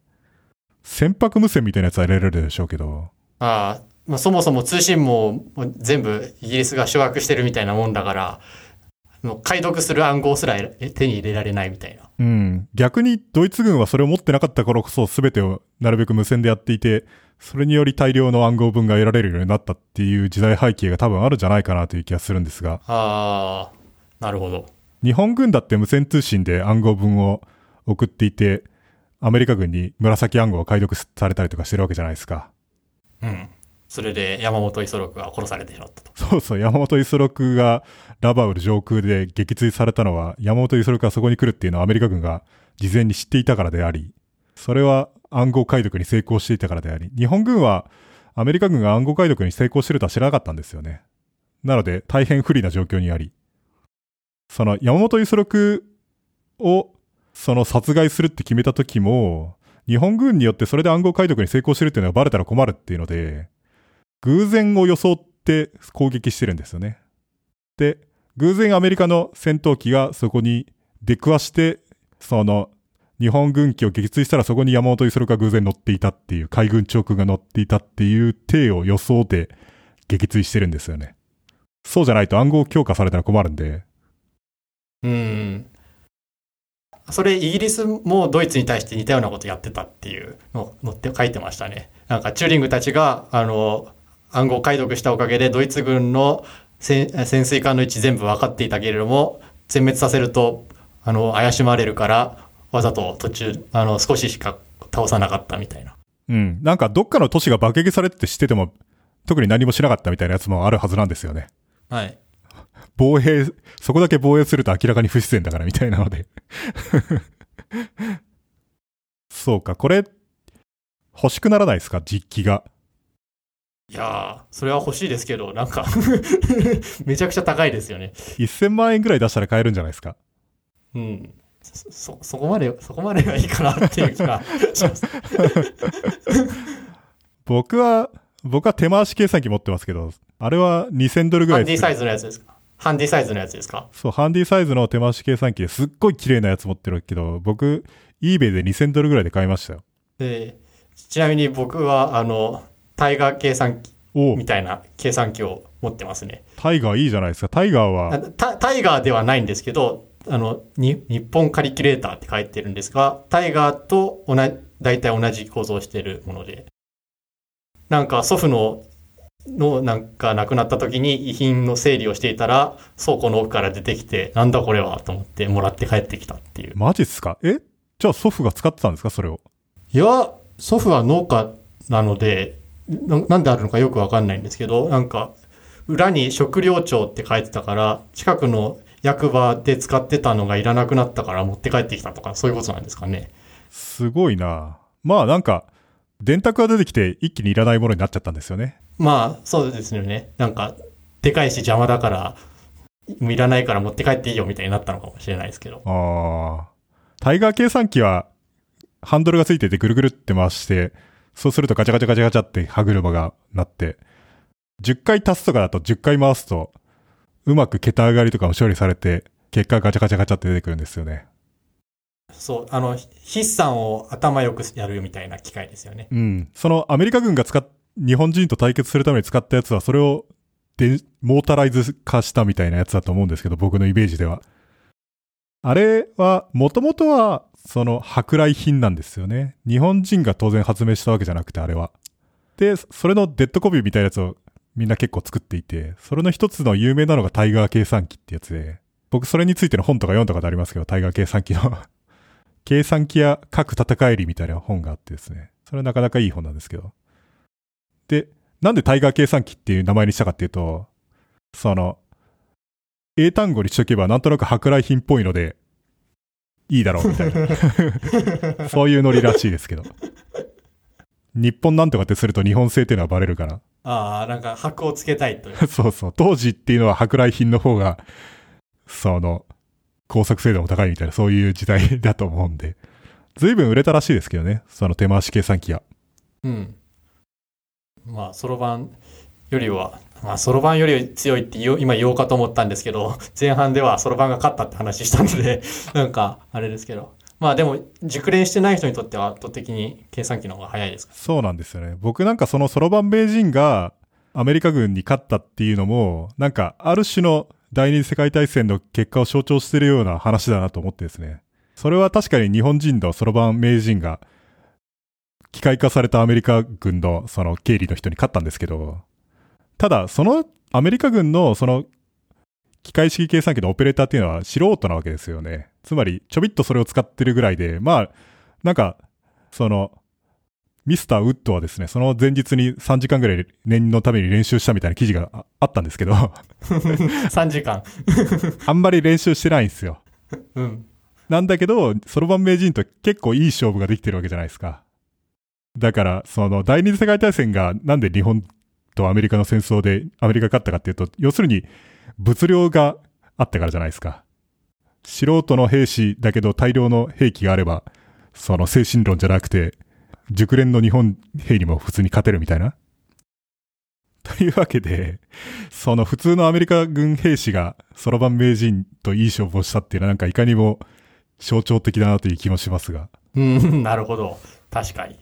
船舶無線みたいなやつは入れられるでしょうけど。ああ、まあ、そもそも通信網も全部イギリスが掌握してるみたいなもんだから、もう解読する暗号すら手に入れられないみたいな。うん。逆にドイツ軍はそれを持ってなかった頃こそ全てをなるべく無線でやっていて、それにより大量の暗号文が得られるようになったっていう時代背景が多分あるんじゃないかなという気がするんですが、ああ、なるほど。日本軍だって無線通信で暗号文を送っていて、アメリカ軍に紫暗号が解読されたりとかしてるわけじゃないですか。うん。それで山本五十六が殺されてしまったと。そうそう、山本五十六がラバウル上空で撃墜されたのは、山本五十六がそこに来るっていうのはアメリカ軍が事前に知っていたからであり、それは暗号解読に成功していたからであり、日本軍はアメリカ軍が暗号解読に成功してるとは知らなかったんですよね。なので大変不利な状況にあり、その山本五十六をその殺害するって決めた時も、日本軍によってそれで暗号解読に成功してるっていうのがバレたら困るっていうので、偶然を装って攻撃してるんですよね。で、偶然アメリカの戦闘機がそこに出くわして、その、日本軍機を撃墜したらそこに山本五十六が偶然乗っていたっていう、海軍長空が乗っていたっていう体を装って撃墜してるんですよね。そうじゃないと暗号強化されたら困るんで。うん。それイギリスもドイツに対して似たようなことやってたっていうのを載って書いてましたね。なんかチューリングたちが、あの、暗号解読したおかげでドイツ軍の潜潜水艦の位置全部分かっていたけれども、全滅させると、あの、怪しまれるから、わざと途中、あの、少ししか倒さなかったみたいな。うん。なんかどっかの都市が爆撃されてて知ってても、特に何もしなかったみたいなやつもあるはずなんですよね。はい。防衛、そこだけ防衛すると明らかに不自然だからみたいなので。*laughs* そうか、これ、欲しくならないですか？実機が。いやー、それは欲しいですけど、なんか *laughs* めちゃくちゃ高いですよね。1000万円ぐらい出したら買えるんじゃないですか？うん。そ、そそこまで、そこまではいいかなっていう気が *laughs* します。*laughs* 僕は、僕は手回し計算機持ってますけど、あれは2000ドルぐらいでするハンディサイズのやつですか？ハンディサイズのやつですか？そう、ハンディサイズの手回し計算機ですっごい綺麗なやつ持ってるけど、僕、eBay で2000ドルぐらいで買いましたよ。で、ちなみに僕は、あの、タイガー計算機おみたいな計算機を持ってますね。タイガーいいじゃないですか。タイガーあは、タタイガーではないんですけど、あの、に日本カリキュレーターって書いてるんですが、タイガーと同じ、大体同じ構造をしているもので。なんか祖父の、のなんか亡くなった時に遺品の整理をしていたら、倉庫の奥から出てきて、なんだこれはと思ってもらって帰ってきたっていう。マジっすか？え？じゃあ祖父が使ってたんですか？それを。いや、祖父は農家なので、ななんであるのかよくわかんないんですけど、なんか、裏に食料庁って書いてたから、近くの役場で使ってたのがいらなくなったから持って帰ってきたとか、そういうことなんですかね。すごいなまあなんか、電卓が出てきて一気にいらないものになっちゃったんですよね。まあ、そうですよね。なんか、でかいし邪魔だから、いらないから持って帰っていいよみたいになったのかもしれないですけど。ああ。タイガー計算機は、ハンドルがついててぐるぐるって回して、そうするとガチャガチャガチャガチャって歯車がなって、10回足すとかだと10回回すと、うまく桁上がりとかも処理されて、結果ガチャガチャガチャって出てくるんですよね。そう、あの、筆算を頭よくやるみたいな機械ですよね。うん。そのアメリカ軍が使っ、日本人と対決するために使ったやつは、それをで、モータライズ化したみたいなやつだと思うんですけど、僕のイメージでは。あれは、もともとは、その、舶来品なんですよね。日本人が当然発明したわけじゃなくて、あれは。で、それのデッドコピーみたいなやつをみんな結構作っていて、それの一つの有名なのがタイガー計算機ってやつで、僕それについての本とか読んだことありますけど、タイガー計算機の *laughs* 計算機や各戦いりみたいな本があってですね。それはなかなかいい本なんですけど。で、なんでタイガー計算機っていう名前にしたかっていうと、その、英単語にしとけばなんとなく舶来品っぽいので、いいだろうみたいな。そういうノリらしいですけど。日本なんとかってすると日本製っていうのはバレるから。ああ、なんか箔をつけたいという。そうそう。当時っていうのは舶来品の方が、その、工作精度も高いみたいな、そういう時代だと思うんで。随分売れたらしいですけどね。その手回し計算機が。うん。まあ、そろばんよりは、まあ、そろばんより強いって言う今言おうかと思ったんですけど、*laughs* 前半ではそろばんが勝ったって話したので、*laughs* なんか、あれですけど。まあでも、熟練してない人にとっては圧倒的に計算機の方が早いですか？そうなんですよね。僕なんかそのそろばん名人がアメリカ軍に勝ったっていうのも、なんかある種の第二次世界大戦の結果を象徴してるような話だなと思ってですね。それは確かに日本人のそろばん名人が機械化されたアメリカ軍のその経理の人に勝ったんですけど、ただそのアメリカ軍のその機械式計算機のオペレーターっていうのは素人なわけですよね。つまりちょびっとそれを使ってるぐらいで、まあ、なんか、その、ミスターウッドはですね、その前日に3時間ぐらい念のために練習したみたいな記事がああったんですけど、*laughs* ?3 時間。*laughs* あんまり練習してないんですよ。うん。なんだけど、そろばん名人と結構いい勝負ができてるわけじゃないですか。だから、その、第二次世界大戦がなんで日本とアメリカの戦争でアメリカ勝ったかっていうと、要するに物量があったからじゃないですか。素人の兵士だけど大量の兵器があれば、その精神論じゃなくて、熟練の日本兵にも普通に勝てるみたいな。というわけで、その普通のアメリカ軍兵士がそろばん名人といい勝負をしたっていうのはなんかいかにも象徴的だなという気もしますが。うん、なるほど。確かに。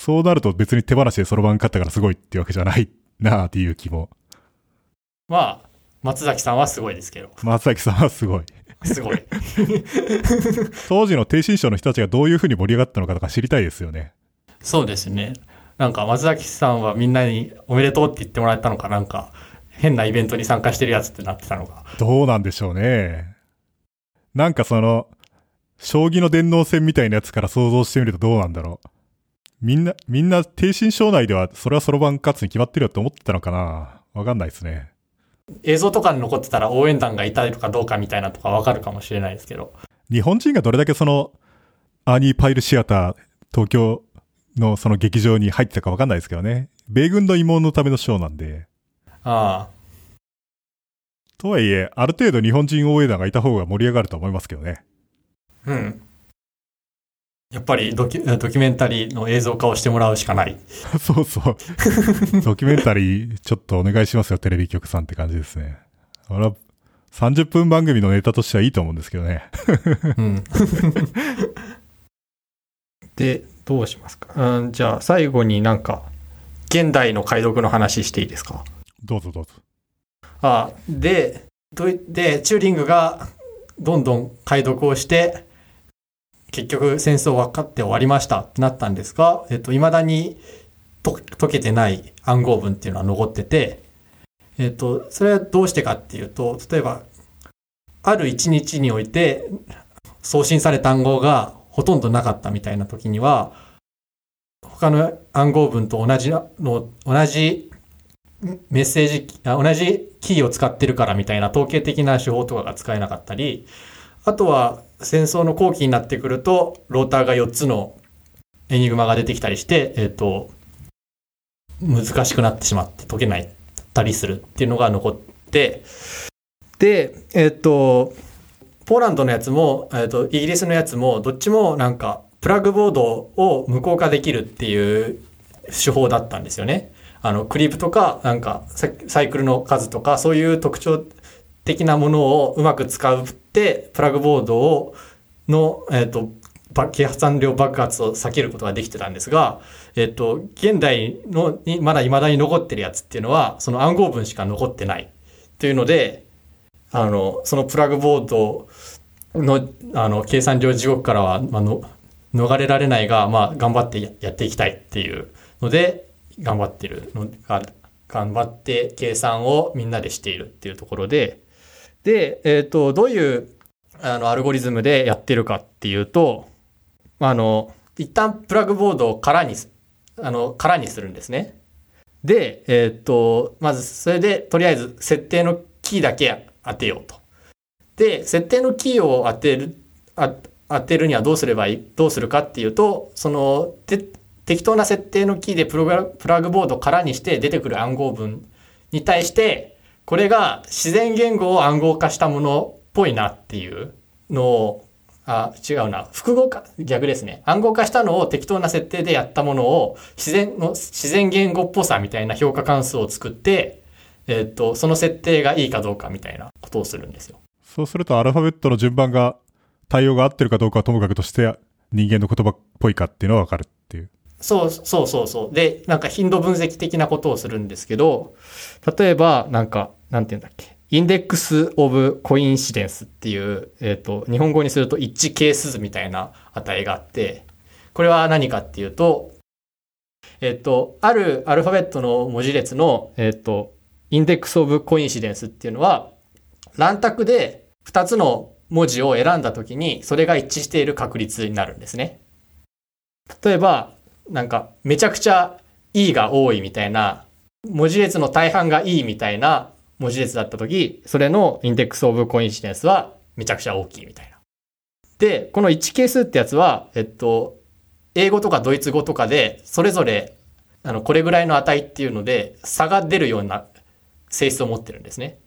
そうなると別に手放しでそろばん勝ったからすごいってわけじゃないなあっていう気も。まあ、松崎さんはすごいですけど。松崎さんはすごい。すごい。当時の低身長の人たちがどういう風に盛り上がったのかとか知りたいですよね。そうですね。なんか松崎さんはみんなにおめでとうって言ってもらえたのか、なんか変なイベントに参加してるやつってなってたのか。どうなんでしょうね。なんかその、将棋の電脳戦みたいなやつから想像してみるとどうなんだろう。みんな、みんな低身長内ではそれはそろばん勝つに決まってるよって思ってたのかなわかんないですね。映像とかに残ってたら応援団がいたかどうかみたいなとかわかるかもしれないですけど。日本人がどれだけその、アーニーパイルシアター、東京のその劇場に入ってたかわかんないですけどね。米軍の慰問のためのショーなんで。あとはいえ、ある程度日本人応援団がいた方が盛り上がると思いますけどね。あ。うん。やっぱりドキュドキュメンタリーの映像化をしてもらうしかない。*laughs* そうそう。*laughs* ドキュメンタリー、ちょっとお願いしますよ、テレビ局さんって感じですね。俺は、30分番組のネタとしてはいいと思うんですけどね。うん。*laughs* で、どうしますか、うん、じゃあ最後になんか、現代の解読の話していいですか？どうぞどうぞ。あで、で、チューリングがどんどん解読をして、結局戦争分かって終わりましたってなったんですが、えっと、未だにと解けてない暗号文っていうのは残ってて、えっと、それはどうしてかっていうと、例えば、ある一日において送信された暗号がほとんどなかったみたいな時には、他の暗号文と同じの、同じメッセージ、同じキーを使ってるからみたいな統計的な手法とかが使えなかったり、あとは戦争の後期になってくると、ローターが4つのエニグマが出てきたりして、えっ、と、難しくなってしまって解けないたりするっていうのが残って、で、えっ、と、ポーランドのやつも、えっ、と、イギリスのやつも、どっちもなんか、プラグボードを無効化できるっていう手法だったんですよね。あの、クリープとか、なんか、サイクルの数とか、そういう特徴的なものをうまく使って、プラグボードを、の、えっ、と、ば計算量爆発を避けることができてたんですが、えっ、と、現代のに、まだ未だに残ってるやつっていうのは、その暗号文しか残ってない。というので、あの、そのプラグボードの、あの、計算量地獄からは、まあの、逃れられないが、まあ、頑張ってややっていきたいっていうので、頑張ってるのが、頑張って計算をみんなでしているっていうところで、で、えっ、と、どういう、あの、アルゴリズムでやってるかっていうと、あの、一旦プラグボードを空に、あの、空にするんですね。で、えっ、と、まず、それで、とりあえず、設定のキーだけ当てようと。で、設定のキーを当てる、あ当てるにはどうすればいい、どうするかっていうと、その、て適当な設定のキーでプログラプラグボード空にして出てくる暗号文に対して、これが自然言語を暗号化したものっぽいなっていうのを、あ、違うな。複合化、逆ですね。暗号化したのを適当な設定でやったものを自然の、自然言語っぽさみたいな評価関数を作って、えっ、と、その設定がいいかどうかみたいなことをするんですよ。そうするとアルファベットの順番が対応が合ってるかどうかはともかくとして人間の言葉っぽいかっていうのはわかるっていう。そう、そうそうそう。で、なんか頻度分析的なことをするんですけど、例えば、なんか、なんて言うんだっけ。インデックス・オブ・コインシデンスっていう、えっ、と、日本語にすると一致係数みたいな値があって、これは何かっていうと、えっ、と、あるアルファベットの文字列の、えっ、と、インデックス・オブ・コインシデンスっていうのは、乱択で2つの文字を選んだときに、それが一致している確率になるんですね。例えば、なんか、めちゃくちゃ E が多いみたいな、文字列の大半が E みたいな文字列だったとき、それのインデックスオブコインシデンスはめちゃくちゃ大きいみたいな。で、この1係数ってやつは、えっと、英語とかドイツ語とかで、それぞれ、あの、これぐらいの値っていうので、差が出るような性質を持ってるんですね。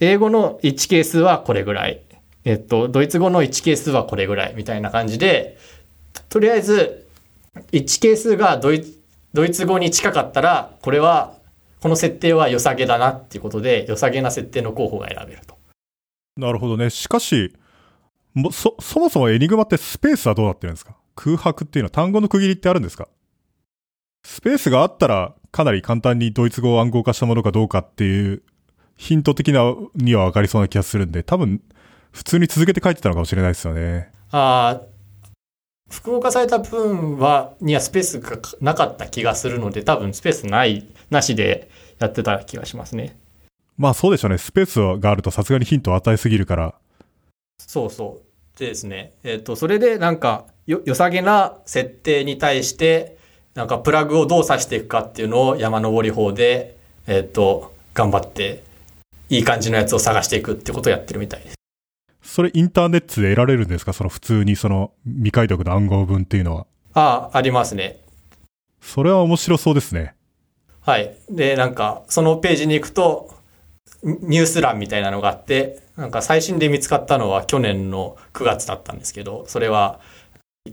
英語の1係数はこれぐらい。えっと、ドイツ語の1係数はこれぐらいみたいな感じで、とりあえず、1係数がドイツドイツ語に近かったら、これは、この設定は良さげだなっていうことで、良さげな設定の候補が選べると。なるほどね。しかし、もそ、そもそもエニグマってスペースはどうなってるんですか？空白っていうのは単語の区切りってあるんですか？スペースがあったらかなり簡単にドイツ語を暗号化したものかどうかっていうヒント的なには分かりそうな気がするんで、多分普通に続けて書いてたのかもしれないですよね。ああ、複合化された分は、にはスペースがなかった気がするので、多分スペースない、なしでやってた気がしますね。まあそうでしょうね。スペースがあるとさすがにヒントを与えすぎるから。そうそう。でですね、えっ、と、それでなんか、よ、良さげな設定に対して、なんかプラグをどう挿していくかっていうのを山登り法で、えっ、と、頑張って、いい感じのやつを探していくってことをやってるみたいです。それインターネットで得られるんですか？その普通にその未解読の暗号文っていうのは。ああ、ありますね。それは面白そうですね。はい。で、なんか、そのページに行くと、ニュース欄みたいなのがあって、なんか最新で見つかったのは去年の9月だったんですけど、それは、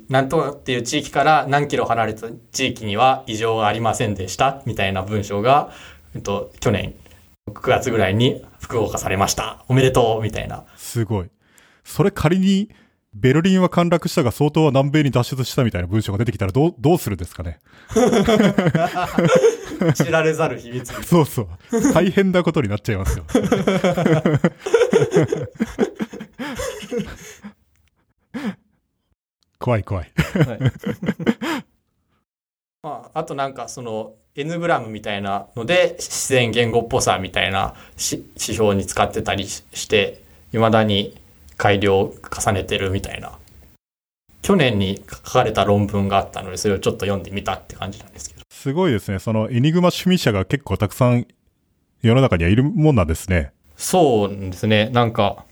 なんとかっていう地域から何キロ離れた地域には異常がありませんでしたみたいな文章が、えっと、去年9月ぐらいに複合化されました。おめでとうみたいな。すごい。それ仮に、ベルリンは陥落したが相当は南米に脱出したみたいな文章が出てきたらどう、どうするんですかね？知られざる秘密。そうそう。大変なことになっちゃいますよ。怖い怖い。はいまあ、あとなんかその N グラムみたいなので自然言語っぽさみたいなし指標に使ってたりしして未だに改良を重ねてるみたいな去年に書かれた論文があったのでそれをちょっと読んでみたって感じなんですけどすごいですね。そのエニグマ趣味者が結構たくさん世の中にはいるもんなんですね。そうですねなんか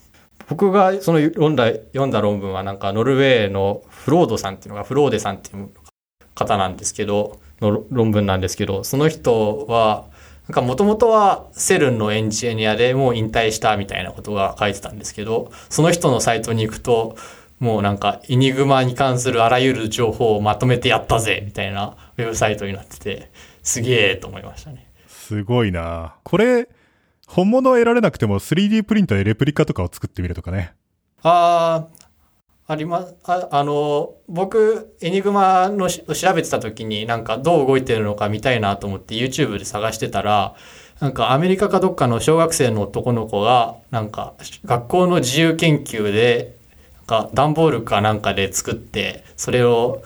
僕がその読んだ読んだ論文はなんかノルウェーのフロードさんっていうのがフローデさんっていう方なんですけどの論文なんですけどその人はなんかもともとはセルンのエンジニアでもう引退したみたいなことが書いてたんですけどその人のサイトに行くともうなんかイニグマに関するあらゆる情報をまとめてやったぜみたいなウェブサイトになっててすげえと思いましたね。すごいなこれ、本物を得られなくても 3D プリンターでレプリカとかを作ってみるとかね。ああ、あります。ああの、僕、エニグマの調べてた時になんかどう動いてるのか見たいなと思って YouTube で探してたら、なんかアメリカかどっかの小学生の男の子が、なんか学校の自由研究で、なんか段ボールかなんかで作って、それを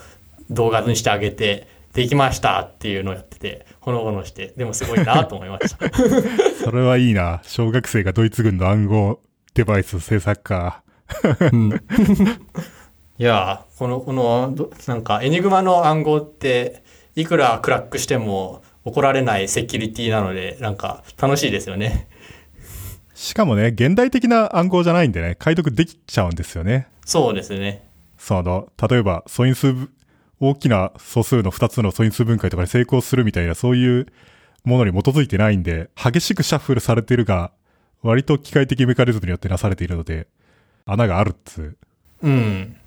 動画にしてあげて、できましたっていうのをやってて、ほのぼのして、でもすごいなと思いました。*laughs* それはいいな小学生がドイツ軍の暗号デバイス制作か。*laughs* いやーこの、この、どなんか、エニグマの暗号って、いくらクラックしても怒られないセキュリティなので、なんか、楽しいですよね。しかもね、現代的な暗号じゃないんでね、解読できちゃうんですよね。そうですね。その、例えば素因数分、大きな素数の2つの素因数分解とかに成功するみたいな、そういうものに基づいてないんで、激しくシャッフルされてるが、割と機械的メカニズムによってなされているので、穴があるっつう。うん。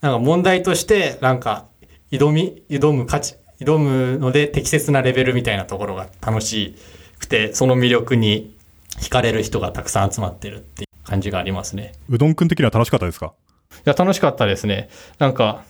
なんか問題として、なんか、挑み、挑む価値、挑むので適切なレベルみたいなところが楽しくて、その魅力に惹かれる人がたくさん集まってるっていう感じがありますね。うどんくん的には楽しかったですか？いや、楽しかったですね。なんか、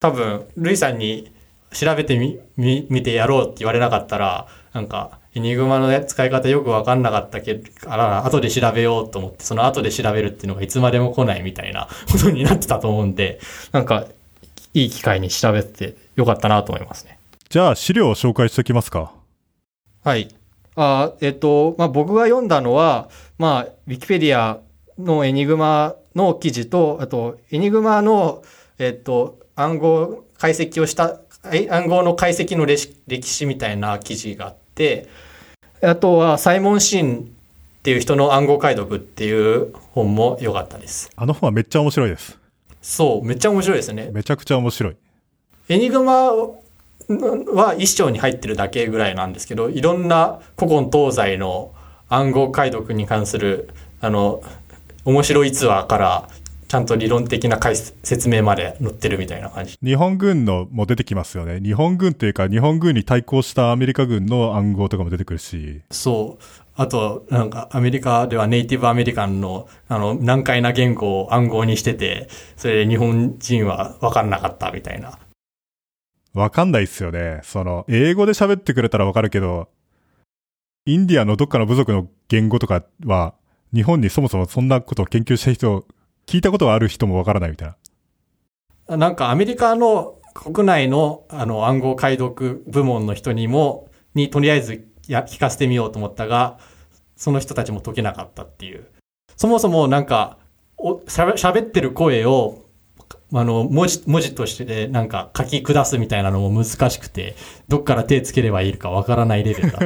多分、ルイさんに調べてみ、み、見てやろうって言われなかったら、なんか、エニグマの使い方よくわかんなかったけど、から、後で調べようと思って、その後で調べるっていうのがいつまでも来ないみたいな *laughs* ことになってたと思うんで、なんか、いい機会に調べてよかったなと思いますね。じゃあ資料を紹介しておきますか。はい。あえっと、まあ、僕が読んだのは、まあ、ウィキペディアのエニグマの記事と、あと、エニグマの、えっと、暗号解析をした、え暗号の解析の歴史歴史みたいな記事があって、あとは、サイモン・シンっていう人の暗号解読っていう本も良かったです。あの本はめっちゃ面白いです。そう、めっちゃ面白いですね。めちゃくちゃ面白い。エニグマは一章に入ってるだけぐらいなんですけど、いろんな古今東西の暗号解読に関する、あの、面白い逸話から、ちゃんと理論的な解説明まで載ってるみたいな感じ。日本軍のも出てきますよね。日本軍っていうか、日本軍に対抗したアメリカ軍の暗号とかも出てくるし。そう。あと、なんか、アメリカではネイティブアメリカンの、あの、難解な言語を暗号にしてて、それで日本人は分かんなかったみたいな。わかんないっすよね。その、英語で喋ってくれたらわかるけど、インディアのどっかの部族の言語とかは、日本にそもそもそんなことを研究した人、聞いたことがある人もわからないみたいな。なんかアメリカの国内のあの暗号解読部門の人にも、にとりあえずや聞かせてみようと思ったが、その人たちも解けなかったっていう。そもそもなんか、おしゃべ喋ってる声を、あの、文字、文字としてなんか書き下すみたいなのも難しくて、どっから手つければいいかわからないレベルだ。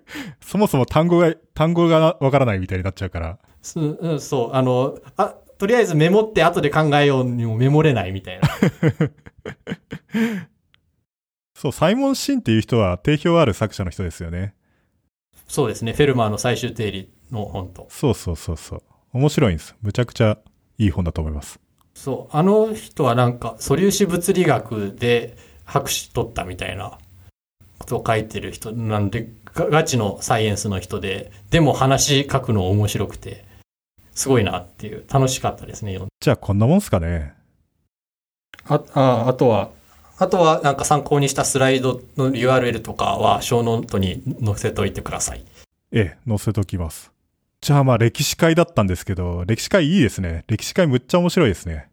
*laughs* そもそも単語が、単語がわからないみたいになっちゃうから。すうん、そう、あの、あ、とりあえずメモって後で考えようにもメモれないみたいな。*laughs* そう、サイモン・シンっていう人は定評ある作者の人ですよね。そうですね。フェルマーの最終定理の本と。そうそうそうそう。面白いんです。むちゃくちゃいい本だと思います。そう、あの人はなんか素粒子物理学で博士取ったみたいなことを書いてる人なんで、ガチガチのサイエンスの人で、でも話書くの面白くて、すごいなっていう、楽しかったですね。じゃあこんなもんすかね。あ、ああとは、あとはなんか参考にしたスライドの URL とかはショーノートに載せといてください。ええ、載せときます。じゃあまあ歴史会だったんですけど、歴史会いいですね。歴史会むっちゃ面白いですね。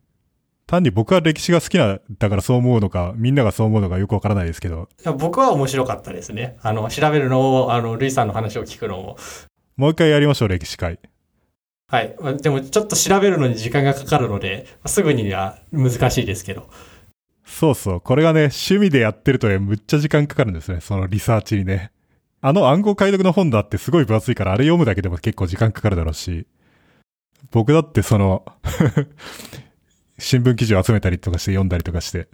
単に僕は歴史が好きな、だからそう思うのか、みんながそう思うのかよくわからないですけど、いや僕は面白かったですね。あの、調べるのを、あの、ルイさんの話を聞くのも。もう一回やりましょう、歴史会。はい。まあでもちょっと調べるのに時間がかかるので、すぐには難しいですけど。そうそう。これがね、趣味でやってるとね、むっちゃ時間かかるんですね。そのリサーチにね。あの暗号解読の本だってすごい分厚いから、あれ読むだけでも結構時間かかるだろうし。僕だってその、*laughs* 新聞記事を集めたりとかして読んだりとかして。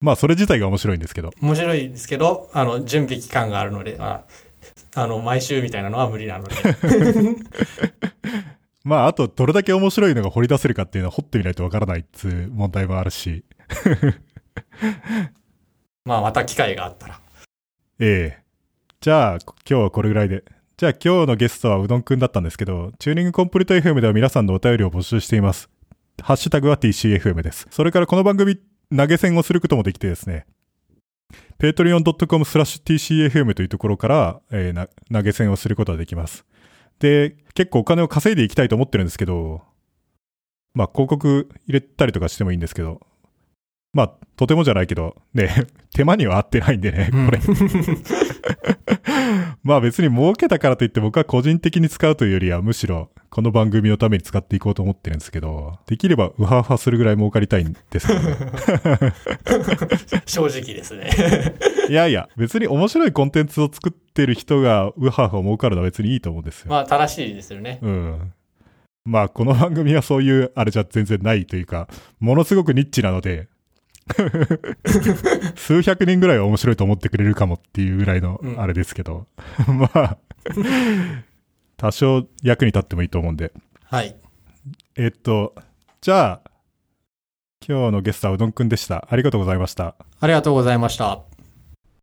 まあ、それ自体が面白いんですけど。面白いですけど、あの、準備期間があるので、ああの、毎週みたいなのは無理なので。*laughs* まあ、あと、どれだけ面白いのが掘り出せるかっていうのは掘ってみないとわからないっつう問題もあるし。*laughs* まあ、また機会があったら。ええじゃあ、今日はこれぐらいで。じゃあ今日のゲストはうどんくんだったんですけど、チューニングコンプリート FM では皆さんのお便りを募集しています。ハッシュタグは TCFM です。それからこの番組投げ銭をすることもできてですね、patreon.com スラッシュ TCFM というところから、えーな投げ銭をすることができます。で、結構お金を稼いでいきたいと思ってるんですけど、まあ広告入れたりとかしてもいいんですけど、まあとてもじゃないけど、ね、*laughs* 手間には合ってないんでね、これ。*laughs* *laughs* まあ別に儲けたからといって僕は個人的に使うというよりはむしろこの番組のために使っていこうと思ってるんですけど、できればウハウハするぐらい儲かりたいんですけどね。*laughs* 正直ですね。*laughs* いやいや、別に面白いコンテンツを作ってる人がウハウハ儲かるのは別にいいと思うんですよ。まあ、正しいですよね。うん。まあこの番組はそういうあれじゃ全然ないというか、ものすごくニッチなので、*laughs* 数百人ぐらいは面白いと思ってくれるかもっていうぐらいのうんあれですけど、まあ、多少役に立ってもいいと思うんで。はい。えっと、じゃあ、今日のゲストはうどんくんでした。ありがとうございました。ありがとうございました。